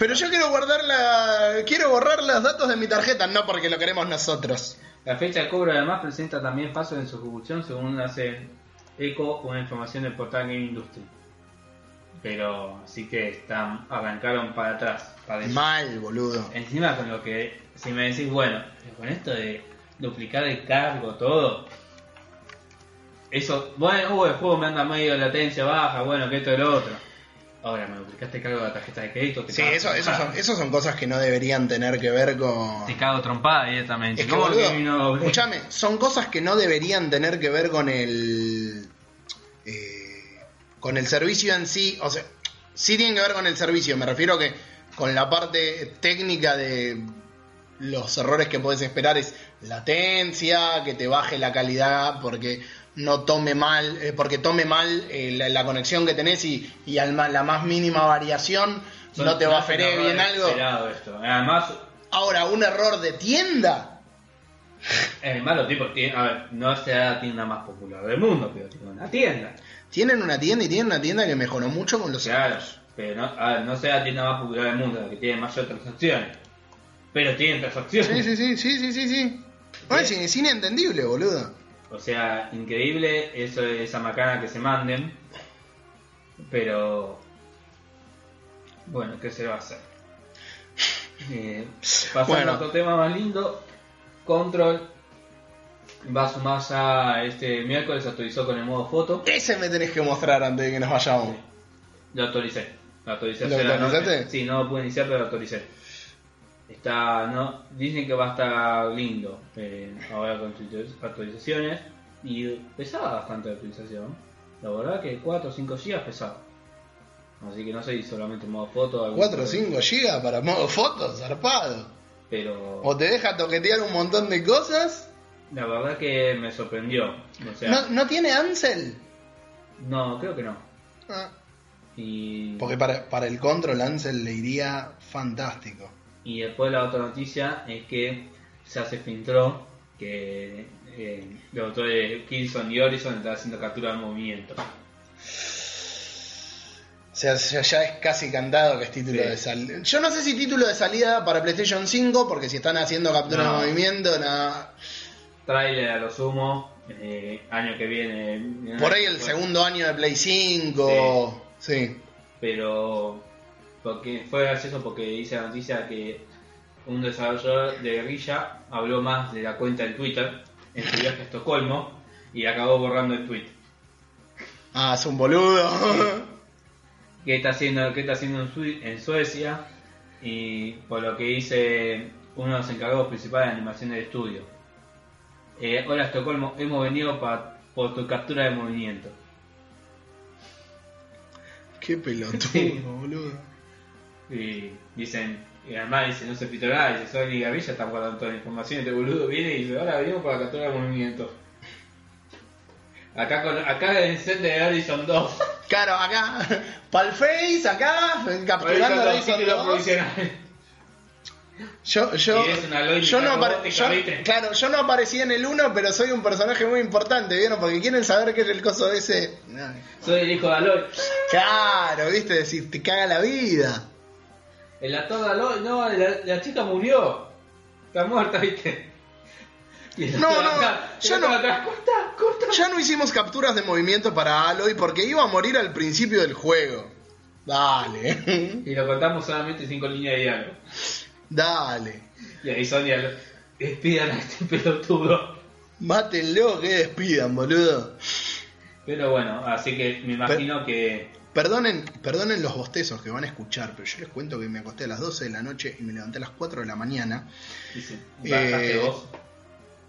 Pero yo quiero guardar la. Quiero borrar los datos de mi tarjeta, no porque lo queremos nosotros. La fecha de cobro además presenta también pasos en su ejecución según hace eco una información del portal Game Industry. Pero así que están, arrancaron para atrás. Para. Mal, boludo. Encima con lo que, si me decís, bueno, con esto de duplicar el cargo, todo. Eso, bueno, uh, el juego me anda medio latencia baja, bueno, que esto y lo otro. Ahora me duplicaste cargo de la tarjeta de crédito. te Sí, cago eso, eso, son, eso son cosas que no deberían tener que ver con. Te cago trompada directamente. Es que, ¿Cómo boludo, escúchame, son cosas que no deberían tener que ver con el. eh, con el servicio en sí. O sea, sí tienen que ver con el servicio. Me refiero que con la parte técnica de los errores que puedes esperar es latencia, que te baje la calidad porque no tome mal, eh, porque tome mal eh, la, la conexión que tenés y, y al la más mínima variación Son- no te son bajaré errores bien algo. esto. Además, Ahora, un error de tienda. es malo, tipo, a ver, no será la tienda más popular del mundo, pero tiene una tienda. Tienen una tienda y tienen una tienda que mejoró mucho con los Claro, años. pero no, a ver, no sea la tienda más popular del mundo, la que tiene mayor transacciones. Pero tienen transacciones. Sí, sí, sí, sí, sí, sí, sí. No, es, es inentendible, boludo. O sea, increíble eso, esa macana que se manden. Pero. Bueno, ¿qué se va a hacer? Eh, pasando Bueno. a otro tema más lindo. Control va a sumar ya este miércoles, actualizó con el modo foto. Ese me tenés que mostrar antes de que nos vayamos. Lo actualicé. Lo actualicé ¿Lo noche. actualizaste? Sí, no lo pude iniciar, pero lo actualicé. Está, no, dicen que va a estar lindo eh, ahora con actualiz- actualizaciones. Y pesaba bastante la actualización. La verdad que 4 o 5 GB pesaba. Así que no sé si solamente modo foto. algún 4 o otro, 5 GB para modo fotos, zarpado. Pero O te deja toquetear un montón de cosas. la verdad que me sorprendió. O sea, ¿No, ¿No tiene Ansel? no, creo que no. Ah, Y, Porque para, para el control Ansel le iría fantástico. Y después la otra noticia es que ya se filtró que eh, los autores Kilson y Horizon están haciendo captura de movimiento. O sea, ya ya es casi cantado que es título Sí. de salida. Yo no sé si título de salida para PlayStation 5, porque si están haciendo captura No. de movimiento, nada. Trailer a lo sumo, eh, año que viene. Por ahí el Bueno, segundo año de Play 5. Sí. Pero porque fue gracioso porque dice la noticia que un desarrollador de guerrilla habló más de la cuenta de Twitter en su viaje a Estocolmo y acabó borrando el tweet. Ah, es un boludo. ¿Qué está haciendo, qué está haciendo en, Sue- en Suecia? Y por lo que dice uno de los encargados principales de animación del estudio. Eh, hola Estocolmo, hemos venido pa- por tu captura de movimiento. Qué pelotudo, Sí. boludo. Y dicen, y además dice, no se filtró nada, dice, Sony y Gavilla están guardando toda la información, este boludo viene y dice, ahora venimos para la captura de movimiento. Acá con, acá en el set de Horizon 2. Claro, acá, pa'l face, acá, capturando 2, Horizon título 2. provisional. Yo, yo, yo no yo- claro, yo no aparecí en el 1, pero soy un personaje muy importante, ¿vieron? Porque quieren saber qué es el coso ese. Soy el hijo de Aloy. Claro, viste, decir, te caga la vida. El actor de Aloy, no, la, la chica murió. Está muerta, ¿viste? Y No, no, atrás. Ya no hicimos capturas de movimiento para Aloy porque iba a morir al principio del juego. Dale, Y lo contamos solamente cinco líneas de diálogo. dale. Y ahí Sonia lo- despidan a este pelotudo. Mátenlo, que despidan, boludo. Pero bueno, así que me imagino que. Perdonen, perdonen los bostezos que van a escuchar, pero yo les cuento que me acosté a las 12 de la noche y me levanté a las 4 de la mañana. Dice, bajaste Eh, vos.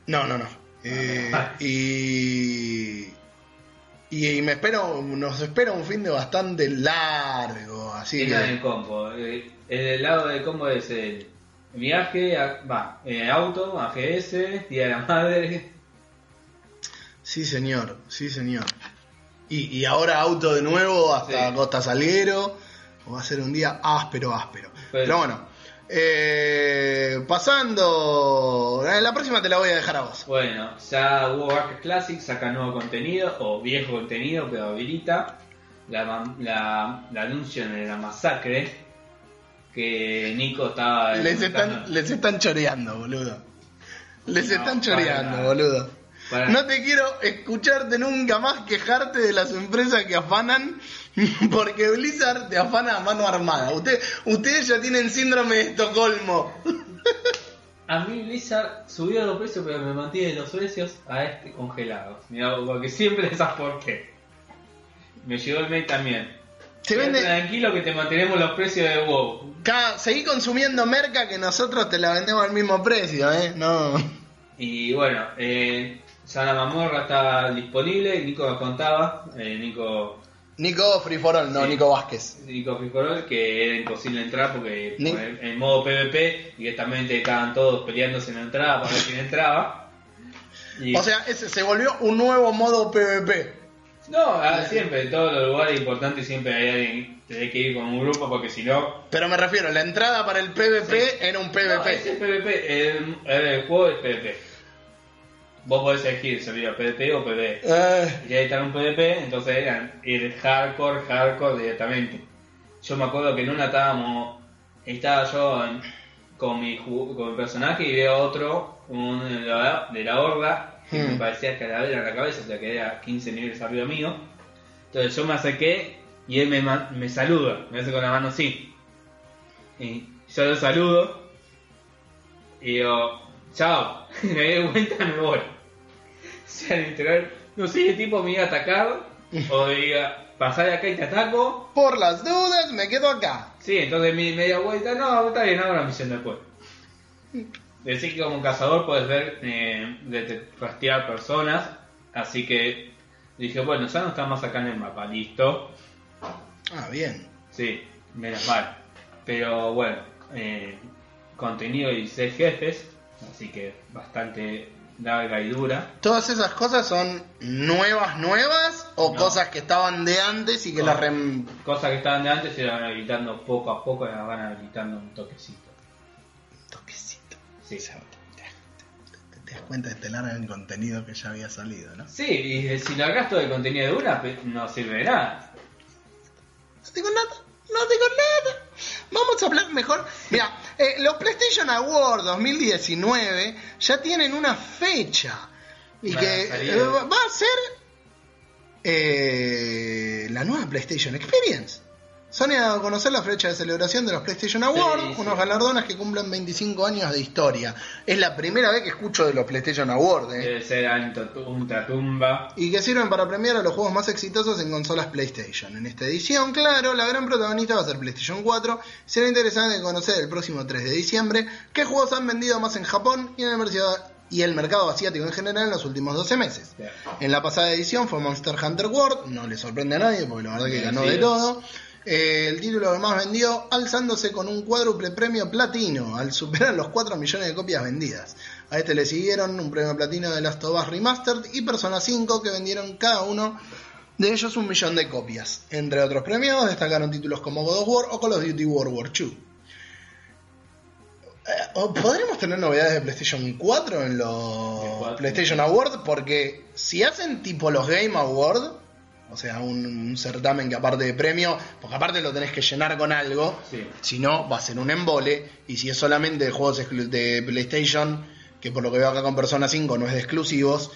No, no, no. Eh, Ah. y, y, y me espero, nos espera un fin de bastante largo, así que el combo. Eh, el del lado del combo es el viaje, a- va, eh, auto, AGS, Día de la Madre. sí señor, sí señor. Y, y ahora auto de nuevo hasta Sí. Costa Salguero, va a ser un día áspero, áspero. Pero- Pero bueno, eh, pasando, eh, la próxima te la voy a dejar a vos. Bueno, ya Warcraft Classic saca nuevo contenido, o viejo contenido, pero habilita la, la, la anuncio de la masacre. que Nico estaba. Les están, les están choreando, boludo. Les No, están choreando, boludo. Para- No te quiero escucharte nunca más quejarte de las empresas que afanan, porque Blizzard te afana a mano armada. Usted, ustedes ya tienen síndrome de Estocolmo. A mí Blizzard subió los precios, pero me mantiene los precios a este congelados. Mirá, porque siempre esas por qué. Me llegó el mail también. Se vende. Tranquilo que te mantenemos los precios de WoW. Ca- Seguí consumiendo merca que nosotros te la vendemos al mismo precio, ¿eh? No. Y bueno, eh, ya la mamorra está disponible. Nico nos contaba. eh, Nico Nico Free for All, no Sí. Nico Vázquez. Nico Ficorol, que era imposible entrar porque Ni- en modo PvP directamente estaban todos peleándose en la entrada para ver quién entraba. Y- O sea, ese se volvió un nuevo modo PvP. no, ah, siempre, en todos los lugares importantes siempre hay alguien, tenés que ir con un grupo porque si no... Pero me refiero, la entrada para el PvP era un No, PvP. ese es PvP, el, el juego es PvP. Vos podés elegir servidor PvP o PvE. Eh, Y ahí está un PvP, entonces eran el hardcore, hardcore directamente. Yo me acuerdo que en una estábamos, estaba yo en- con, mi, con mi personaje y veo otro, un de la, de la horda, que Hmm. me parecía calavera en la cabeza, o sea que era 15 niveles arriba mío. Entonces yo me acerqué y él me, me saluda, me hace con la mano así. Y yo lo saludo y digo, chao, me doy vuelta me voy. O sea, literal, no sé si el tipo me iba a atacar o diga, pasar de acá y te ataco. por las dudas, me quedo acá. Sí, entonces mi media vuelta, no, está bien, hago una misión después. Decir que como un cazador puedes ver, eh, de- rastrear personas, así que dije, bueno, ya no está más acá en el mapa, listo. Ah, bien. Sí, menos mal. Pero bueno, eh, contenido de 16 jefes, así que bastante larga y dura. ¿Todas esas cosas son nuevas, nuevas o No. cosas que estaban de antes y que No. las rem... Cosas que estaban de antes se van habilitando poco a poco, las van habilitando un toquecito. Toquecito. Sí. O sea, te, te- te das cuenta de te largan el contenido que ya había salido, ¿no? Sí, y si largas todo el contenido de una, no sirve de nada. No digo nada, no digo nada. Vamos a hablar mejor. Mira, eh, los PlayStation Awards 2019 ya tienen una fecha. Y que eh, va a ser eh, la nueva PlayStation Experience. Sony ha dado a conocer la fecha de celebración de los PlayStation Awards, Sí, sí. unos galardones que cumplen 25 años de historia. Es la primera vez que escucho de los PlayStation Awards. eh. Debe ser y que sirven para premiar a los juegos más exitosos en consolas PlayStation. En esta edición, claro, la gran protagonista va a ser PlayStation 4. Será interesante conocer el próximo 3 de diciembre qué juegos han vendido más en Japón y en el mercado, y el mercado asiático en general en los últimos 12 meses. En la pasada edición fue Monster Hunter World, no le sorprende a nadie porque la verdad que ganó de todo. Eh, el título que más vendió, alzándose con un cuádruple premio platino, al superar los 4 millones de copias vendidas. A este le siguieron un premio platino de Last of Us Remastered y Persona 5 que vendieron cada uno de ellos un millón de copias. Entre otros premios destacaron títulos como God of War o Call of Duty World War II. Eh, ¿o ¿Podremos tener novedades de PlayStation 4 en los. PlayStation Awards? Porque si hacen tipo los Game Awards, o sea, un, un certamen que aparte de premio, porque aparte lo tenés que llenar con algo, Sí. si no va a ser un embole, y si es solamente de juegos de PlayStation, que por lo que veo acá con Persona 5 no es de exclusivos,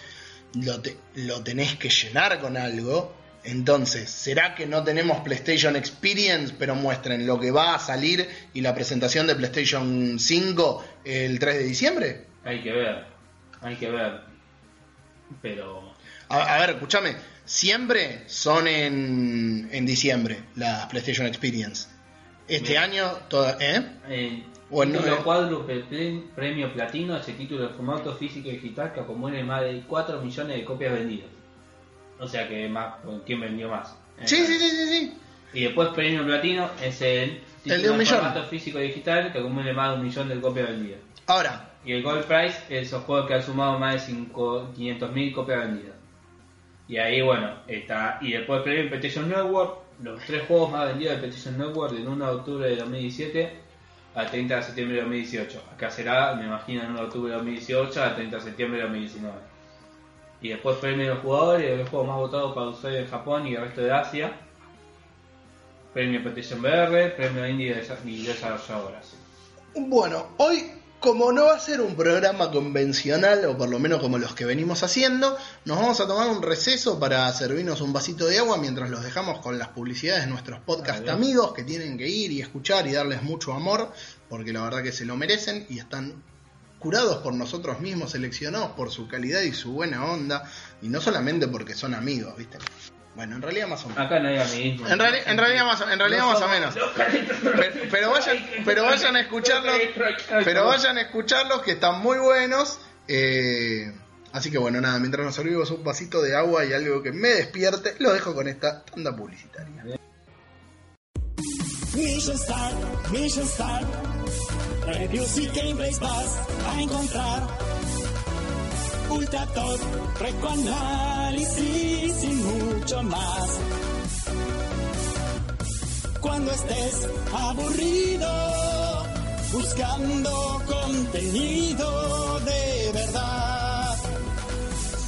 lo, te- lo tenés que llenar con algo. Entonces, ¿será que no tenemos PlayStation Experience, pero muestren lo que va a salir y la presentación de PlayStation 5 el 3 de diciembre? Hay que ver, hay que ver. Pero A, a ver, escúchame, siempre son en, en diciembre las PlayStation Experience. Este Bien. año, toda, ¿eh? eh, Bueno, título eh. cuádruple ple- premio platino, ese título de formato físico y digital que acumula más de 4 millones de copias vendidas. O sea que más, ¿quién vendió más? Eh, Sí, sí, sí, sí, sí. Y después premio platino es el título El de un millón. formato físico y digital que acumula más de un millón de copias vendidas. Ahora, Y el Gold Prize es esos juegos que han sumado más de 500.000 copias vendidas. Y ahí, bueno, está. Y después premio en PlayStation Network, los tres juegos más vendidos de PlayStation Network del 1 de octubre de 2017 al 30 de septiembre de 2018. Acá será, me imagino, el 1 de octubre de 2018 al 30 de septiembre de 2019. Y después premio de los jugadores, el juego más votado para usuarios en Japón y el resto de Asia. premio Petition BR, premio Indie y desarrolladoras. Bueno, hoy como no va a ser un programa convencional, o por lo menos como los que venimos haciendo, nos vamos a tomar un receso para servirnos un vasito de agua mientras los dejamos con las publicidades de nuestros podcast amigos que tienen que ir y escuchar y darles mucho amor, porque la verdad que se lo merecen y están curados por nosotros mismos, seleccionados por su calidad y su buena onda, y no solamente porque son amigos, ¿viste? Bueno, en realidad más o menos. Acá no hay amiguismo. En, reali- en realidad más, o- en realidad más o menos. Pero, pero vayan, pero vayan a escucharlos, pero vayan a escucharlos que están muy buenos. eh, así que bueno, nada, mientras nos servimos un vasito de agua y algo que me despierte, lo dejo con esta tanda publicitaria. Mission Start, Mission Start. Reviews y gameplays vas a encontrar. Ultra Top, análisis y mucho más. Cuando estés aburrido, buscando contenido de verdad.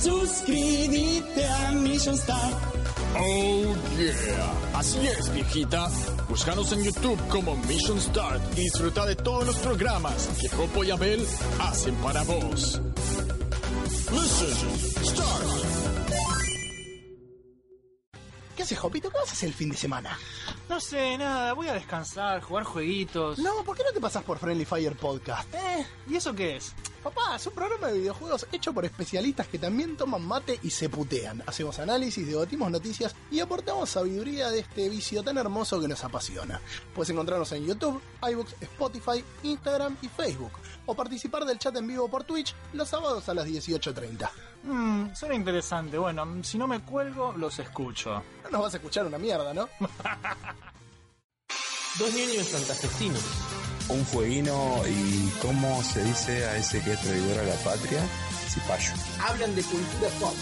Suscríbete a Mission Start. Oh yeah, así es viejita. Búscanos en YouTube como Mission Start y disfruta de todos los programas que Jopo y Abel hacen para vos. Start. ¿Qué haces, Jopito? ¿Qué haces el fin de semana? No sé, nada, voy a descansar, jugar jueguitos. No, ¿por qué no te pasas por Friendly Fire Podcast? Eh, ¿y eso qué es? Papá, es un programa de videojuegos hecho por especialistas que también toman mate y se putean. Hacemos análisis, debatimos noticias y aportamos sabiduría de este vicio tan hermoso que nos apasiona. Puedes encontrarnos en YouTube, iBooks, Spotify, Instagram y Facebook. O participar del chat en vivo por Twitch los sábados a las 18.30. Mmm, suena interesante. Bueno, si no me cuelgo, los escucho. No nos vas a escuchar una mierda, ¿no? Dos niños santafesinos. un jueguino y cómo se dice a ese que es traidor a la patria, cipayo. Hablan de cultura pop.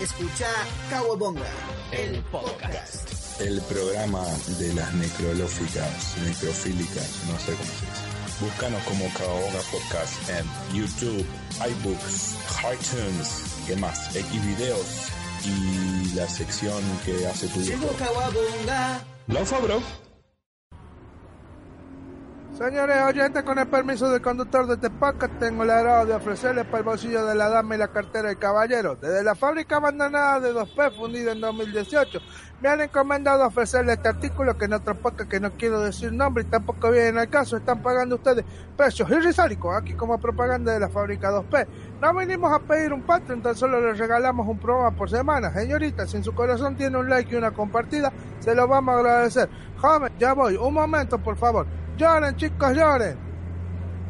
Escucha Kawabonga, el podcast. El programa de las necrolóficas, necrofílicas, no sé cómo se dice. Búscanos como Kawabonga Podcast en YouTube, iBooks, iTunes, ¿qué más? X videos y la sección que hace tu Llegó hijo. Bro. Señores oyentes, con el permiso del conductor de este tengo el agrado de ofrecerles para el bolsillo de la dama y la cartera del caballero. Desde la fábrica abandonada de 2P, fundida en 2018, me han encomendado ofrecerles este artículo que en otro que no quiero decir nombre y tampoco viene al caso, están pagando ustedes precios irrisóricos aquí como propaganda de la fábrica 2P. No venimos a pedir un Patreon, tan solo les regalamos un programa por semana. Señorita, si en su corazón tiene un like y una compartida, se lo vamos a agradecer. Joven, ya voy, un momento por favor. Lloren, chicos, lloren.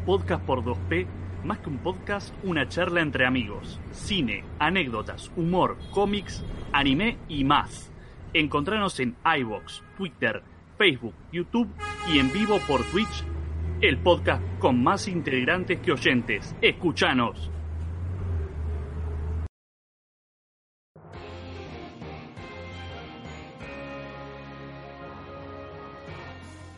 Podcast por 2P, más que un podcast, una charla entre amigos. Cine, anécdotas, humor, cómics, anime y más. Encontranos en iVoox, Twitter, Facebook, YouTube y en vivo por Twitch. El podcast con más integrantes que oyentes. Escuchanos.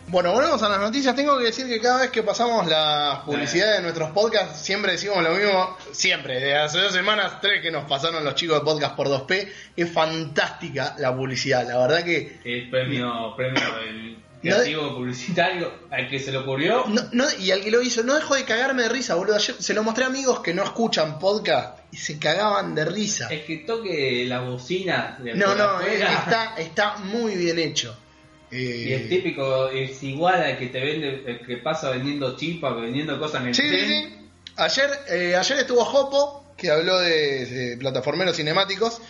Bueno, volvemos a las noticias. Tengo que decir que cada vez que pasamos la publicidad de nuestros podcasts, siempre decimos lo mismo. Siempre, desde hace dos semanas, tres que nos pasaron los chicos de podcast por 2P. Es fantástica la publicidad. La verdad que El premio, premio del creativo publicitario al que se le ocurrió. No, no, y al que lo hizo, no dejó de cagarme de risa, boludo. Ayer se lo mostré a amigos que no escuchan podcast y se cagaban de risa. Es que toque la bocina de No, no, está, está muy bien hecho. Eh, Y el típico es igual al que te vende, el que pasa vendiendo chipa, vendiendo cosas en el Sí, sí, tren. sí. Ayer, eh, ayer estuvo Jopo, que habló de, de plataformeros cinemáticos.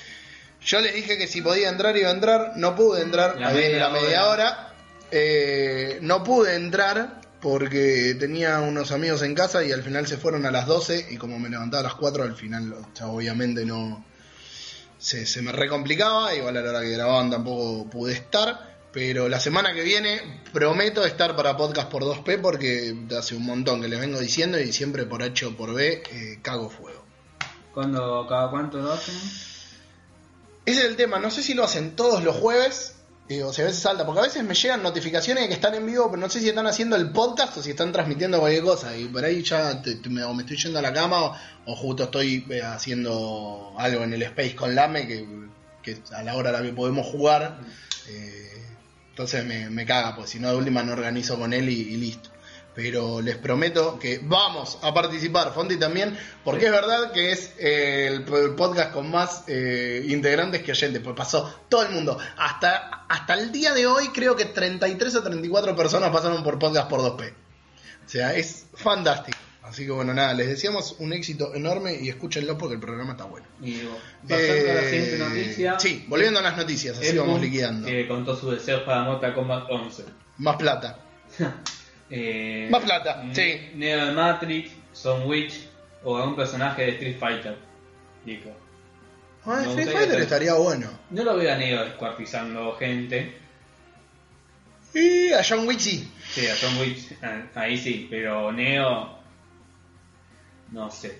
Yo le dije que si podía entrar iba a entrar, no pude entrar, La ahí en la media media hora. hora. Eh, no pude entrar porque tenía unos amigos en casa y al final se fueron a las 12 y como me levantaba a las 4 al final obviamente no se, se me recomplicaba, igual a la hora que grababan tampoco pude estar. Pero la semana que viene prometo estar para podcast por 2P porque hace un montón que les vengo diciendo y siempre por H o por B eh, cago fuego. Cuando, ¿Cada cuánto lo hacen? Ese es el tema, no sé si lo hacen todos los jueves o si a veces salta, porque a veces me llegan notificaciones de que están en vivo, pero no sé si están haciendo el podcast o si están transmitiendo cualquier cosa. Y por ahí ya te- te- me, o me estoy yendo a la cama o, o justo estoy eh, haciendo algo en el Space con Lame que, que a la hora a la que podemos jugar. eh, Entonces me, me caga, pues si no de última no organizo con él y, y listo. Pero les prometo que vamos a participar, Fonti también, porque es verdad que es eh, el, el podcast con más eh, integrantes que oyentes, pues pasó todo el mundo. Hasta, hasta el día de hoy creo que 33 o 34 personas pasaron por podcast por 2P. O sea, es fantástico. Así que bueno, nada, les deseamos un éxito enorme y escúchenlo porque el programa está bueno. Y pasando a la siguiente noticia. Eh, Sí, volviendo a las noticias, así Edmund, vamos liquidando. Que contó sus deseos para Mortal Kombat 11. Más plata. Eh, Más plata, Ne- sí. Neo de Matrix, Son Witch o algún personaje de Street Fighter. Dijo. Ah, Street Fighter estaría bueno. No lo veo a Neo descuartizando gente. Y a John Wick sí. Sí, a Witch ah, ahí sí, pero Neo. No sé.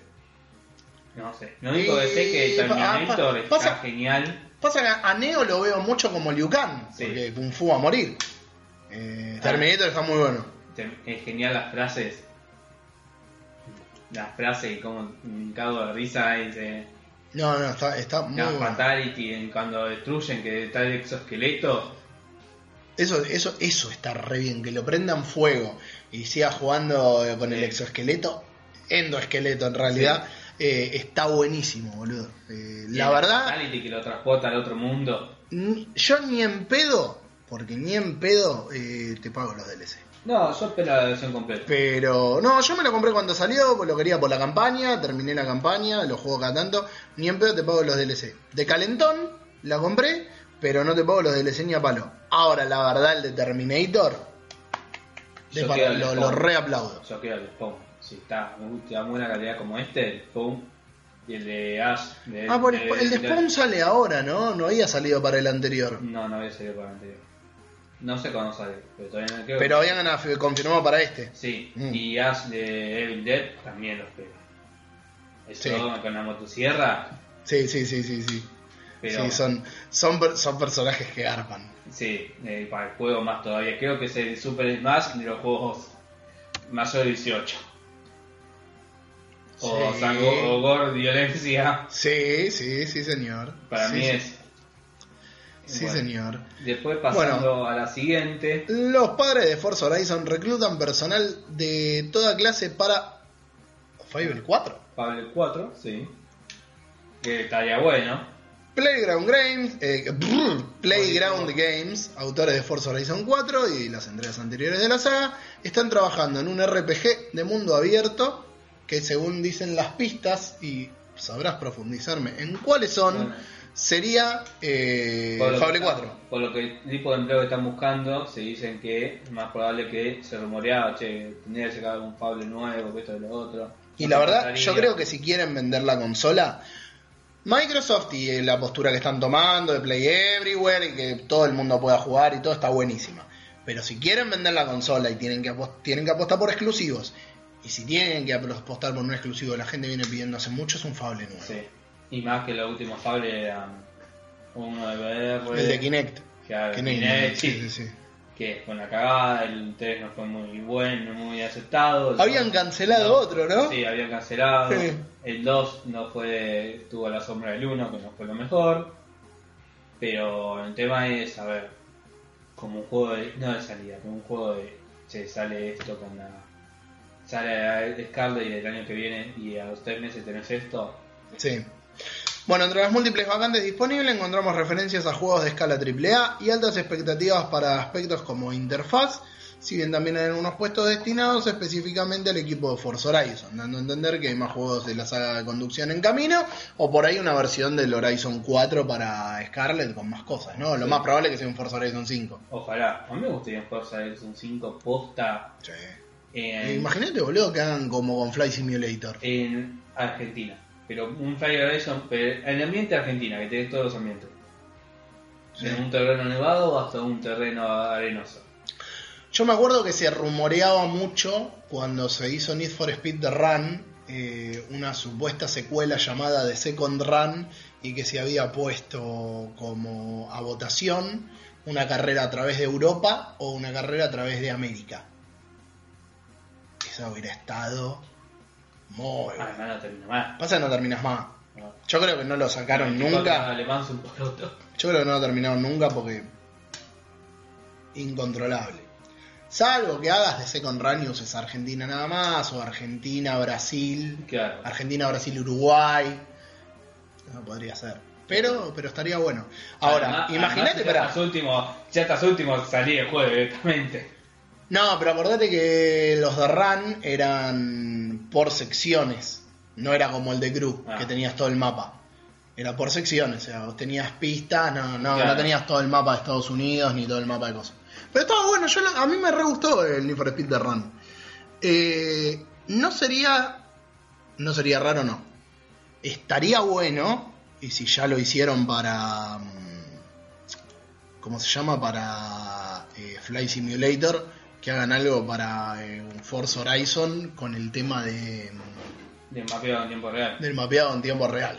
No sé. Lo único que sé es que Y- Terminator pa- está pasa- genial. Pasa que a Neo lo veo mucho como Liu Kang, Sí. porque Kung Fu a morir. Eh, Ah. Terminator está muy bueno. Es genial las frases. Las frases y como un cago de risa se. No, no, está, está muy La bueno. fatality en cuando destruyen que está el exoesqueleto. Eso, eso, eso está re bien, que lo prendan fuego y siga jugando eh, con el exoesqueleto, endoesqueleto en realidad, eh, está buenísimo, boludo. Eh, la verdad, que lo transporta al otro mundo. ni- yo ni en pedo, porque ni en pedo eh, te pago los DLC. No, yo espero la versión completa. Pero no, yo me lo compré cuando salió, pues lo quería por la campaña, terminé la campaña, lo juego cada tanto, ni en pedo te pago los DLC. De calentón la compré, pero no te pago los DLC ni a palo. Ahora, la verdad, el de Terminator, de Yo palo, lo, lo reaplaudo. Yo el Spawn. Si está, te da buena calidad como este, el Spawn y el de Ash. de- Ah, por de- el de Spawn sale ahora, ¿no? No había salido para el anterior. No, no había salido para el anterior. No sé cuándo sale, pero todavía no creo. Pero habían af- confirmado para este. Sí, Mm. y Ash de Evil Dead también lo espero. Eso Sí. con la motosierra, Sí, sí, sí, sí, sí. pero Sí, son, son, son personajes que garpan. sí, eh, para el juego más todavía. Creo que es el Super Smash de los juegos mayor de 18. O, Sí. sango, o gore, violencia. Sí, sí, sí, señor. Para Sí, mí sí. es. Sí, Bueno, señor. Después pasando a la siguiente. Los padres de Forza Horizon reclutan personal de toda clase para Fable 4. Pablo 4, sí. Que estaría bueno. Playground Games, eh, brr, Playground Games, autores de Forza Horizon 4 y las entregas anteriores de la saga, están trabajando en un RPG de mundo abierto que según dicen las pistas, y sabrás profundizarme en cuáles son, Bueno. sería eh, Fable que- 4. Por lo que el tipo de empleo que están buscando, se dicen que es más probable que se rumoreaba, che, tendría que sacar algún Fable nuevo, que esto y lo otro. Y No la verdad, yo creo que si quieren vender la consola, Microsoft y la postura que están tomando de Play Everywhere y que todo el mundo pueda jugar y todo está buenísima. Pero si quieren vender la consola y tienen que, tienen que apostar por exclusivos, y si tienen que apostar por un exclusivo, la gente viene pidiendo hace mucho, es un Fable nuevo. Sí. Y más que los últimos Fable eran uno de VR, El de Kinect. claro, Kinect, Kinect, sí, sí, sí, que fue una cagada, el 3 no fue muy bueno, muy aceptado. Habían cancelado otro, ¿no? Sí, habían cancelado. El 2 no fue, estuvo a la sombra del 1, que no fue lo mejor. Pero el tema es, a ver, como un juego de, no de salida, como un juego de, se sale esto con la, sale Scarlet y el año que viene y a los 3 meses tenés esto. Sí. Bueno, entre las múltiples vacantes disponibles encontramos referencias a juegos de escala AAA y altas expectativas para aspectos como interfaz, si bien también hay algunos puestos destinados específicamente al equipo de Forza Horizon, dando a entender que hay más juegos de la saga de conducción en camino, o por ahí una versión del Horizon 4 para Scarlet con más cosas, ¿no? Lo Sí. más probable es que sea un Forza Horizon 5. Ojalá, a mí me gustaría un Forza Horizon 5 posta Sí. En, Imagínate, boludo, que hagan como con Fly Simulator. en Argentina. Pero un Fire Horizon, pero en el ambiente de Argentina, que tenés todos los ambientes. Sí. De un terreno nevado hasta un terreno arenoso. Yo me acuerdo que se rumoreaba mucho cuando se hizo Need for Speed The Run, eh, una supuesta secuela llamada The Second Run, y que se había puesto como a votación una carrera a través de Europa o una carrera a través de América. Eso hubiera estado muy bueno. Además no termina más. Pasa que no terminas más. No. Yo creo que no lo sacaron nunca. Es un. Yo creo que no lo terminaron nunca porque incontrolable. Salvo que hagas de Second Run uses Argentina nada más, o Argentina, Brasil, Claro. Argentina, Brasil, Uruguay. No podría ser. Pero, pero estaría bueno. Ahora, imagínate, además, ya estás último, ya estás último, salí el juego directamente. No, pero acordate que los de Run eran por secciones. No era como el de Gru, Ah. que tenías todo el mapa. Era por secciones, o sea, vos tenías pistas, no, no, Claro. no tenías todo el mapa de Estados Unidos ni todo el mapa de cosas. Pero estaba bueno, yo a mí me re gustó el Need for Speed de Run. Eh, no sería. No sería raro, no. Estaría bueno, y si ya lo hicieron para. mm, ¿Cómo se llama? Para eh, Fly Simulator, que hagan algo para eh, un Forza Horizon con el tema de, mm, De mapeado en tiempo real. del mapeado en tiempo real.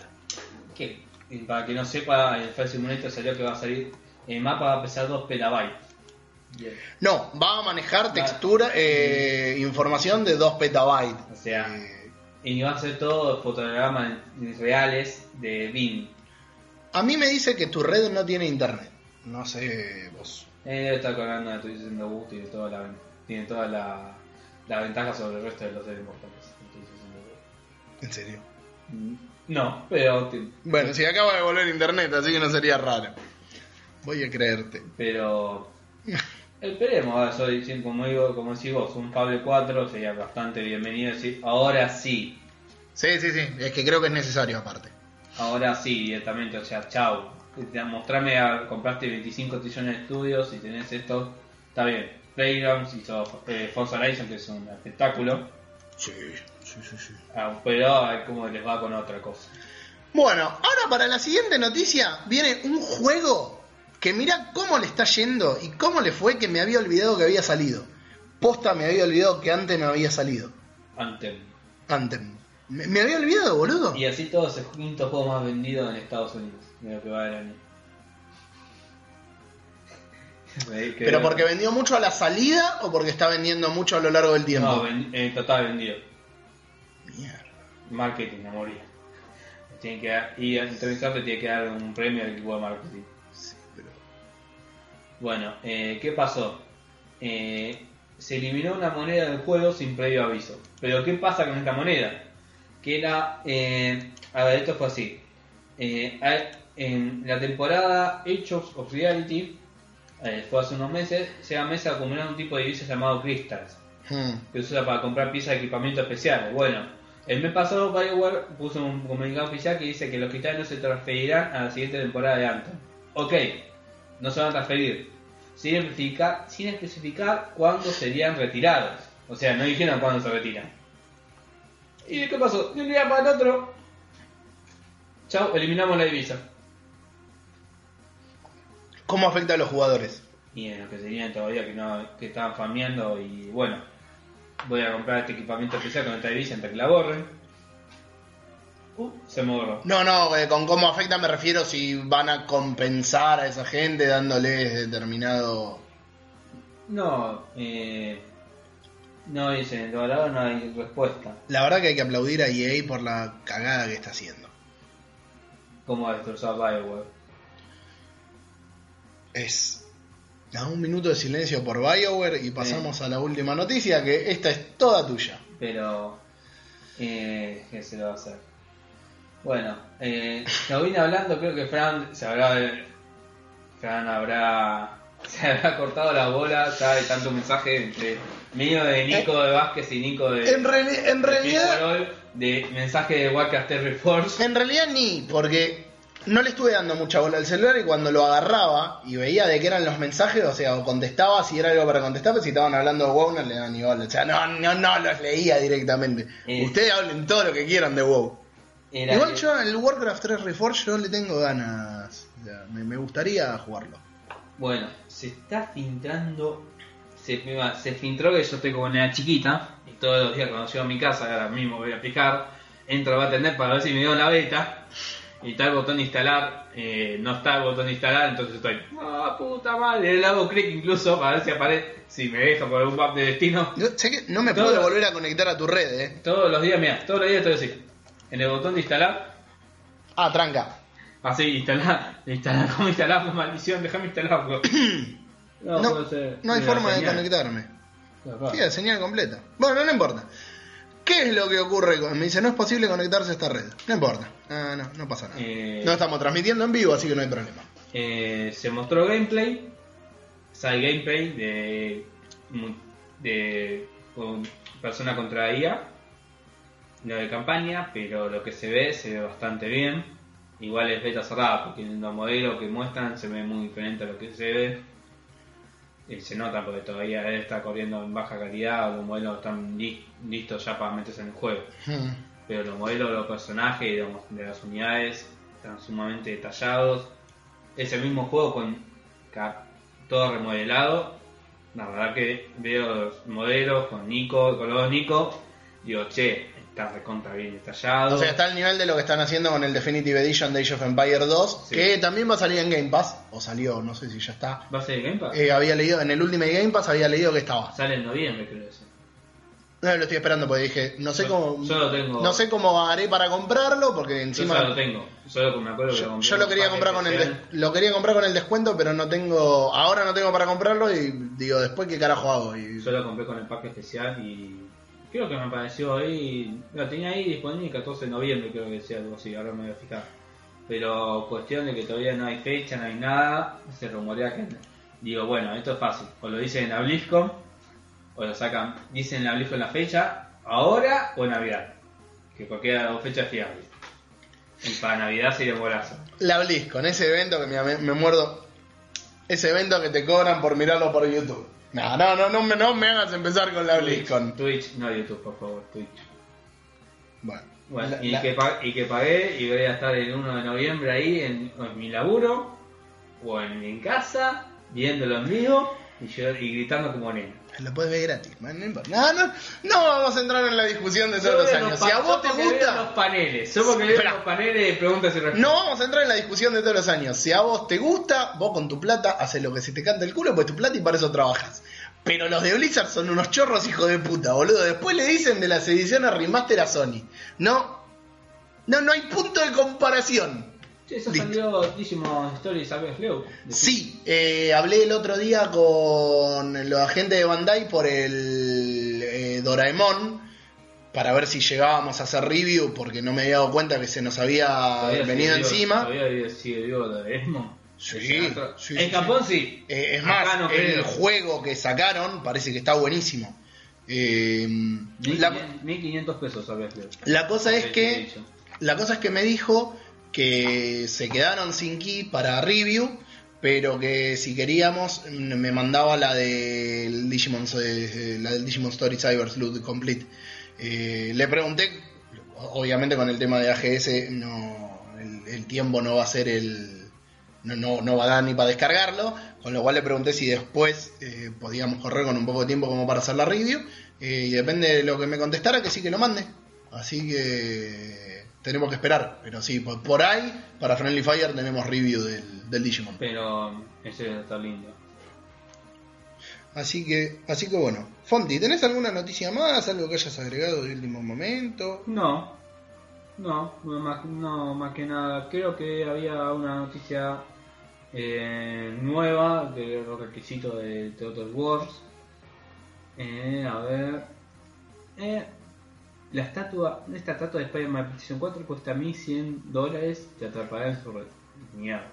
Que, para que no sepa, el Flight Simulator salió que va a salir. El mapa va a pesar 2 petabytes. Bien. No, va a manejar textura, eh, información de 2 petabytes. O sea, Eh, y va a ser todo fotogramas reales de BIM. a mí me dice que tu red no tiene internet. No sé vos. Eh, debe estar colgando de Twitch haciendo gusto y de toda la, tiene toda la, la ventaja sobre el resto de los seres mortales. En serio. No, pero Bueno, si acaba de volver internet, así que no sería raro. Voy a creerte. Pero esperemos, a ver, soy, como digo, como decís vos, un Fable 4 sería bastante bienvenido decir, ahora sí, Sí, sí, sí. Es que creo que es necesario aparte. ahora sí directamente, o sea, chau. Ya, Mostrame a compraste 25 trillones de estudios y tenés esto, está bien. Playgrounds hizo eh, Forza Horizon, que es un espectáculo, Sí, sí, sí, sí. ah, pero a ver cómo les va con otra cosa. Bueno, ahora para la siguiente noticia viene un juego que mira cómo le está yendo y cómo le fue que me había olvidado que había salido. Posta me había olvidado que antes no había salido. Anthem. Anthem. Me, me había olvidado, boludo. Y así todo es el quinto juego más vendido en Estados Unidos, de lo que va del año. ¿Pero porque vendió mucho a la salida o porque está vendiendo mucho a lo largo del tiempo? No, ven- en total vendido. Mierda. Marketing a morir. Tiene que dar, y al entrevistarte tiene que dar un premio al equipo de marketing. pero- Bueno, eh, ¿qué pasó? Eh, se eliminó una moneda del juego sin previo aviso. Pero ¿qué pasa con esta moneda? Que era... eh, a ver, esto fue así. Eh, hay- en la temporada Age of Reality, eh, fue hace unos meses, se mesa acumular un tipo de divisa llamado Crystals. Hmm. que se usa para comprar piezas de equipamiento especiales. Bueno, el mes pasado BioWare puso un comunicado oficial que dice que los cristales no se transferirán a la siguiente temporada de Anthem. Ok, no se van a transferir, sin especificar, sin especificar cuándo serían retirados. O sea, no dijeron cuándo se retiran. ¿Y qué pasó? De un día para el otro, chao, eliminamos la divisa. ¿Cómo afecta a los jugadores? Y en lo que serían todavía que no que estaban farmeando y bueno, voy a comprar este equipamiento especial con esta divisa antes que la borren. Uh, se me borró. No, no, eh, con cómo afecta me refiero si van a compensar a esa gente dándoles determinado... No, eh, no dicen, ahora no hay respuesta. La verdad que hay que aplaudir a EA por la cagada que está haciendo. ¿Cómo destrozar Bioware? Es... Da un minuto de silencio por BioWare y pasamos a la última noticia, que esta es toda tuya. Pero, eh, ¿qué se lo va a hacer? Bueno, eh, lo vine hablando, creo que Fran se habrá, Fran habrá, se habrá cortado la bola ya de tanto mensaje entre mío de Nico de Vázquez y Nico de, En, de realidad... De mensaje de Warcraft Terry Force. En realidad ni, porque no le estuve dando mucha bola al celular y cuando lo agarraba y veía de qué eran los mensajes, o sea, o contestaba si era algo para contestar, pero si estaban hablando de WoW no le daban ni bola. O sea, no, no, no los leía directamente. Eh. Ustedes hablen todo lo que quieran de WoW. Igual que- yo el Warcraft 3 Reforged yo le tengo ganas. O sea, me, me gustaría jugarlo. Bueno, se está filtrando. Se, se filtró que yo estoy como una chiquita. Y todos los días cuando llego a mi casa, ahora mismo voy a picar. Entro a atender para ver si me dio la beta. Y está el botón de instalar. eh, no está el botón de instalar, entonces estoy. ¡Ah, puta madre! Le hago clic incluso para ver si aparece. Si me deja por un map de destino. No, sé que no me Todo- puedo volver a conectar a tu red, eh. Todos los días, mira, todos los días estoy así. En el botón de instalar. Ah, tranca. Así, instalar. Instalar, ¿cómo instalar? Pues maldición, déjame instalarlo. No, No, puede ser no hay forma de conectarme. La señal completa. Bueno, no importa. ¿Qué es lo que ocurre? con- Me dice, no es posible conectarse a esta red. No importa. No, no, no pasa nada. Eh, No estamos transmitiendo en vivo, así que no hay problema. Eh, se mostró gameplay, side gameplay de, de con persona contra IA, no de campaña, pero lo que se ve se ve bastante bien. Igual es beta cerrada, porque los modelos que muestran se ve muy diferente a lo que se ve. Y se nota porque todavía él está corriendo en baja calidad, los modelos están li- listos ya para meterse en el juego. Hmm. Pero los modelos de los personajes de, las unidades están sumamente detallados. Es el mismo juego con todo remodelado. La verdad que veo los modelos con Nico, con los Nico. Digo, che, está recontra bien detallado. O sea, está al nivel de lo que están haciendo con el Definitive Edition de Age of Empire 2, Sí. que también va a salir en Game Pass, o salió, no sé si ya está. ¿Va a ser de Game Pass? Eh, había leído, en el Ultimate Game Pass había leído que estaba. Sale en noviembre, creo ese. No, lo estoy esperando porque dije, no sé Yo- cómo, yo lo tengo. no sé cómo haré para comprarlo, porque Yo encima ya lo tengo. Solo me acuerdo que lo yo, compré yo en lo quería comprar con el especial. des- lo quería comprar con el descuento, pero no tengo, ahora no tengo para comprarlo y digo, después qué carajo hago y Yo lo compré con el pack especial y creo que me apareció ahí, lo tenía ahí disponible el 14 de noviembre, creo que decía algo así, ahora me voy a fijar. Pero cuestión de que todavía no hay fecha, no hay nada, se rumorea que... Digo, bueno, esto es fácil, o lo dicen en la BlizzCon, o lo sacan, dicen en la BlizzCon la fecha, ahora o en Navidad, que cualquiera de dos fechas es fiable. Y para Navidad sería un golazo. la BlizzCon, ese evento que me muerdo, ese evento que te cobran por mirarlo por YouTube. No, no, no, no, me- no me hagas empezar con la BlizzCon. Twitch, no YouTube, por favor, Twitch. Bueno, Bueno, la- y, la- que y que pagué y voy a estar el 1 de noviembre ahí en, en mi laburo o en mi casa viéndolo en vivo y, yo, y gritando como nena. Lo puedes ver gratis, man, no. No, no, no vamos a entrar en la discusión de todos los años. Si a vos te gusta, los paneles, yo porque veo Espera. los paneles de preguntas y respuestas. no vamos a entrar en la discusión de todos los años. Si a vos te gusta, vos con tu plata haces lo que se te canta el culo, pues tu plata y para eso trabajas. Pero los de Blizzard son unos chorros hijo de puta, boludo. Después le dicen de las ediciones remaster a Sony. No, no, no hay punto de comparación. Eso salió Digimon Story, ¿sabes, Leo? Sí, eh, hablé el otro día con los agentes de Bandai por el eh, Doraemon para ver si llegábamos a hacer review porque no me había dado cuenta que se nos había venido sigue encima. Todavía sigue vivo Esmo. Sí, Ese- sí, En sí, Japón sí. Eh, es Acá más, no el juego que sacaron parece que está buenísimo. Eh, la, 1500 pesos, ¿sabes, Leo? la cosa es Sí, que sí. La cosa es que me dijo que se quedaron sin key para review, pero que si queríamos mm, me mandaba la del Digimon, eh, la del Digimon Story Cyber Sleuth Complete. Eh, le pregunté, obviamente con el tema de AGS no, el, tiempo no va a ser el no, no, no va a dar ni para descargarlo, con lo cual le pregunté si después eh, podíamos correr con un poco de tiempo como para hacer la review, eh, y depende de lo que me contestara, que sí que lo mande. Así que tenemos que esperar, pero sí, por, por ahí, para Friendly Fire tenemos review del, del Digimon. Pero ese está lindo. Así que, así que bueno. Fonti, ¿tenés alguna noticia más? ¿Algo que hayas agregado de último momento? No, no, no más, no, más que nada. Creo que había una noticia eh, nueva de los requisitos de Total Wars. Eh, a ver. Eh, la estatua, esta estatua de Spider-Man PlayStation 4 cuesta 1100 dólares. Te atrapará en su red. Mierda.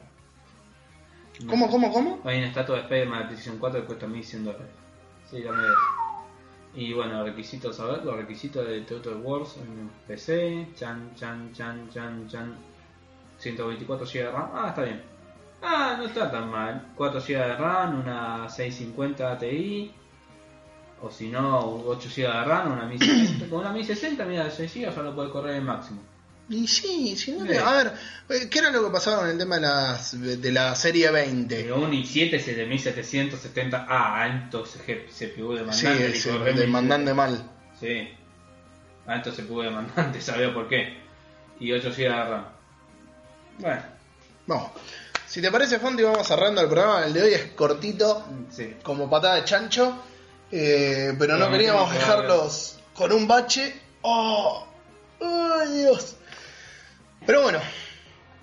¿Cómo, cómo, cómo? Hay una estatua de Spider-Man de PlayStation 4 que cuesta 1100 dólares. Sí, ya me ves. Y bueno, requisitos, a ver, los requisitos de Total Wars en PC, chan, chan, chan, chan, chan, 124 GB de RAM, ah, está bien. Ah, no está tan mal. 4 GB de RAM, una 650 Ti, o si no, 8 GB de RAM, una 1060. Con una 1060, mira, 6 GB ya lo puede correr el máximo. Y sí, si no Sí. A ver, eh, ¿qué era lo que pasaba con el tema de, las, de la serie 20? Pero un i7 es de 1770, ah, alto CPU demandante. Sí, demandante mal. Sí. Alto CPU demandante, sabía por qué. Y 8 GB de RAM. Bueno, Vamos. Si te parece, Fonti, vamos cerrando el programa. El de hoy es cortito, sí. como patada de chancho. Eh, pero no Pero queríamos dejarlos con un bache. ¡Oh! ¡Ay, Dios! Pero bueno.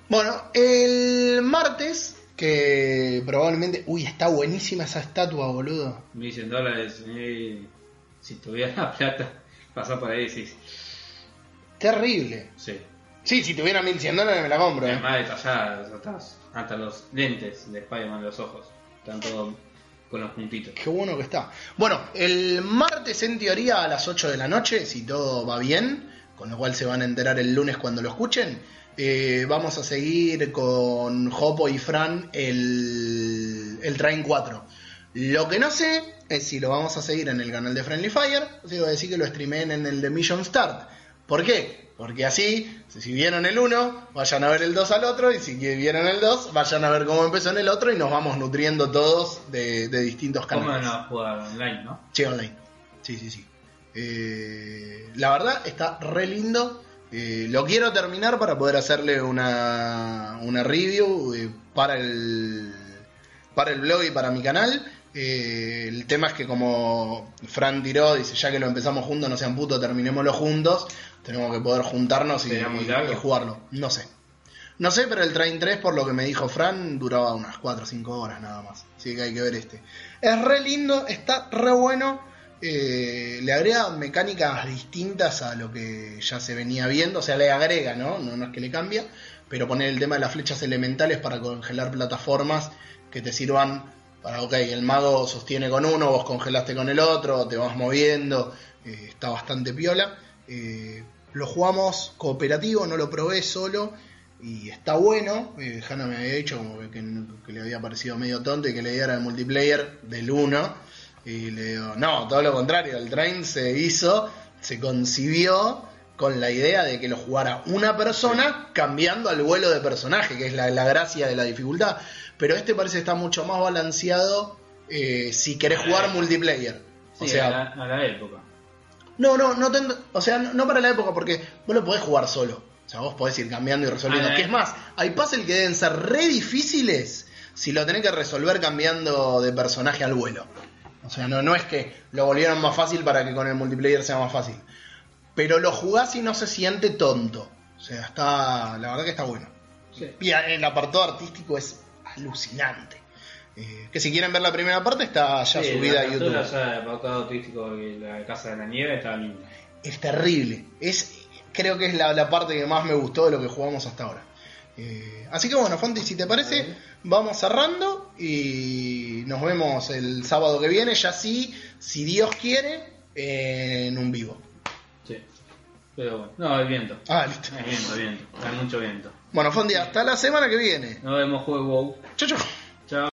Bueno, el martes Que probablemente. Uy, está buenísima esa estatua, boludo. 1100 dólares. eh, si tuviera la plata, pasar por ahí, sí. Terrible. Sí. Sí, si tuviera 1100 dólares me la compro. eh. Además detallada, hasta, hasta los lentes de Spider-Man de los ojos. Están todos con los puntitos. Qué bueno que está. Bueno, el martes en teoría a las 8 de la noche, si todo va bien, con lo cual se van a enterar el lunes cuando lo escuchen, eh, vamos a seguir con Hopo y Fran el, el Train 4. Lo que no sé es si lo vamos a seguir en el canal de Friendly Fire o si decir que lo streameen en el de Mission Start. ¿Por qué? Porque así, si vieron el 1, vayan a ver el 2 al otro, y si vieron el 2, vayan a ver cómo empezó en el otro y nos vamos nutriendo todos de, de distintos ¿Cómo canales. no jugar online, no? Sí, online. Sí, sí, sí. Eh, la verdad está re lindo. Eh, lo quiero terminar para poder hacerle una, una review eh, para el para el blog y para mi canal. Eh, el tema es que como Fran tiró, dice ya que lo empezamos juntos, no sean putos, terminémoslo juntos. Tenemos que poder juntarnos y, y jugarlo. No sé. No sé, pero el Train 3, por lo que me dijo Fran, duraba unas 4 o 5 horas nada más. Así que hay que ver este. Es re lindo, está re bueno. eh, le agrega mecánicas distintas a lo que ya se venía viendo. O sea, le agrega, ¿no? No, no es que le cambia. Pero poner el tema de las flechas elementales para congelar plataformas que te sirvan para, ok, el mago sostiene con uno, vos congelaste con el otro, te vas moviendo. eh, está bastante piola. Eh, lo jugamos cooperativo, no lo probé solo y está bueno. Eh, Hanna me había dicho como que, que le había parecido medio tonto y que le diera el multiplayer del 1. Y le digo, no, todo lo contrario, el train se hizo, se concibió con la idea de que lo jugara una persona cambiando al vuelo de personaje, que es la, la gracia de la dificultad. Pero este parece estar mucho más balanceado eh, si querés jugar multiplayer. Sí, o sea, a, la, a la época. No, no, no, ten- o sea, no, para la época, porque vos lo podés jugar solo. O sea, vos podés ir cambiando y resolviendo. Ah, que eh. es más, hay puzzles que deben ser re difíciles si lo tenés que resolver cambiando de personaje al vuelo. O sea, no, no es que lo volvieron más fácil para que con el multiplayer sea más fácil. Pero lo jugás y no se siente tonto. O sea, está. La verdad que está bueno. Y el apartado artístico es alucinante. Eh, que si quieren ver la primera parte está ya Sí, subida a YouTube. ya turístico y la Casa de la Nieve está linda. es terrible. Es, creo que es la, la parte que más me gustó de lo que jugamos hasta ahora. Eh, así que bueno, Fonti, si te parece, vamos cerrando y nos vemos el sábado que viene, ya sí, si Dios quiere, en un vivo. Sí. Pero bueno, no, hay viento. Ah, listo. Hay viento, viento. Hay mucho viento. Bueno, Fondi, hasta la semana que viene. Nos vemos, juego. Chau, chau.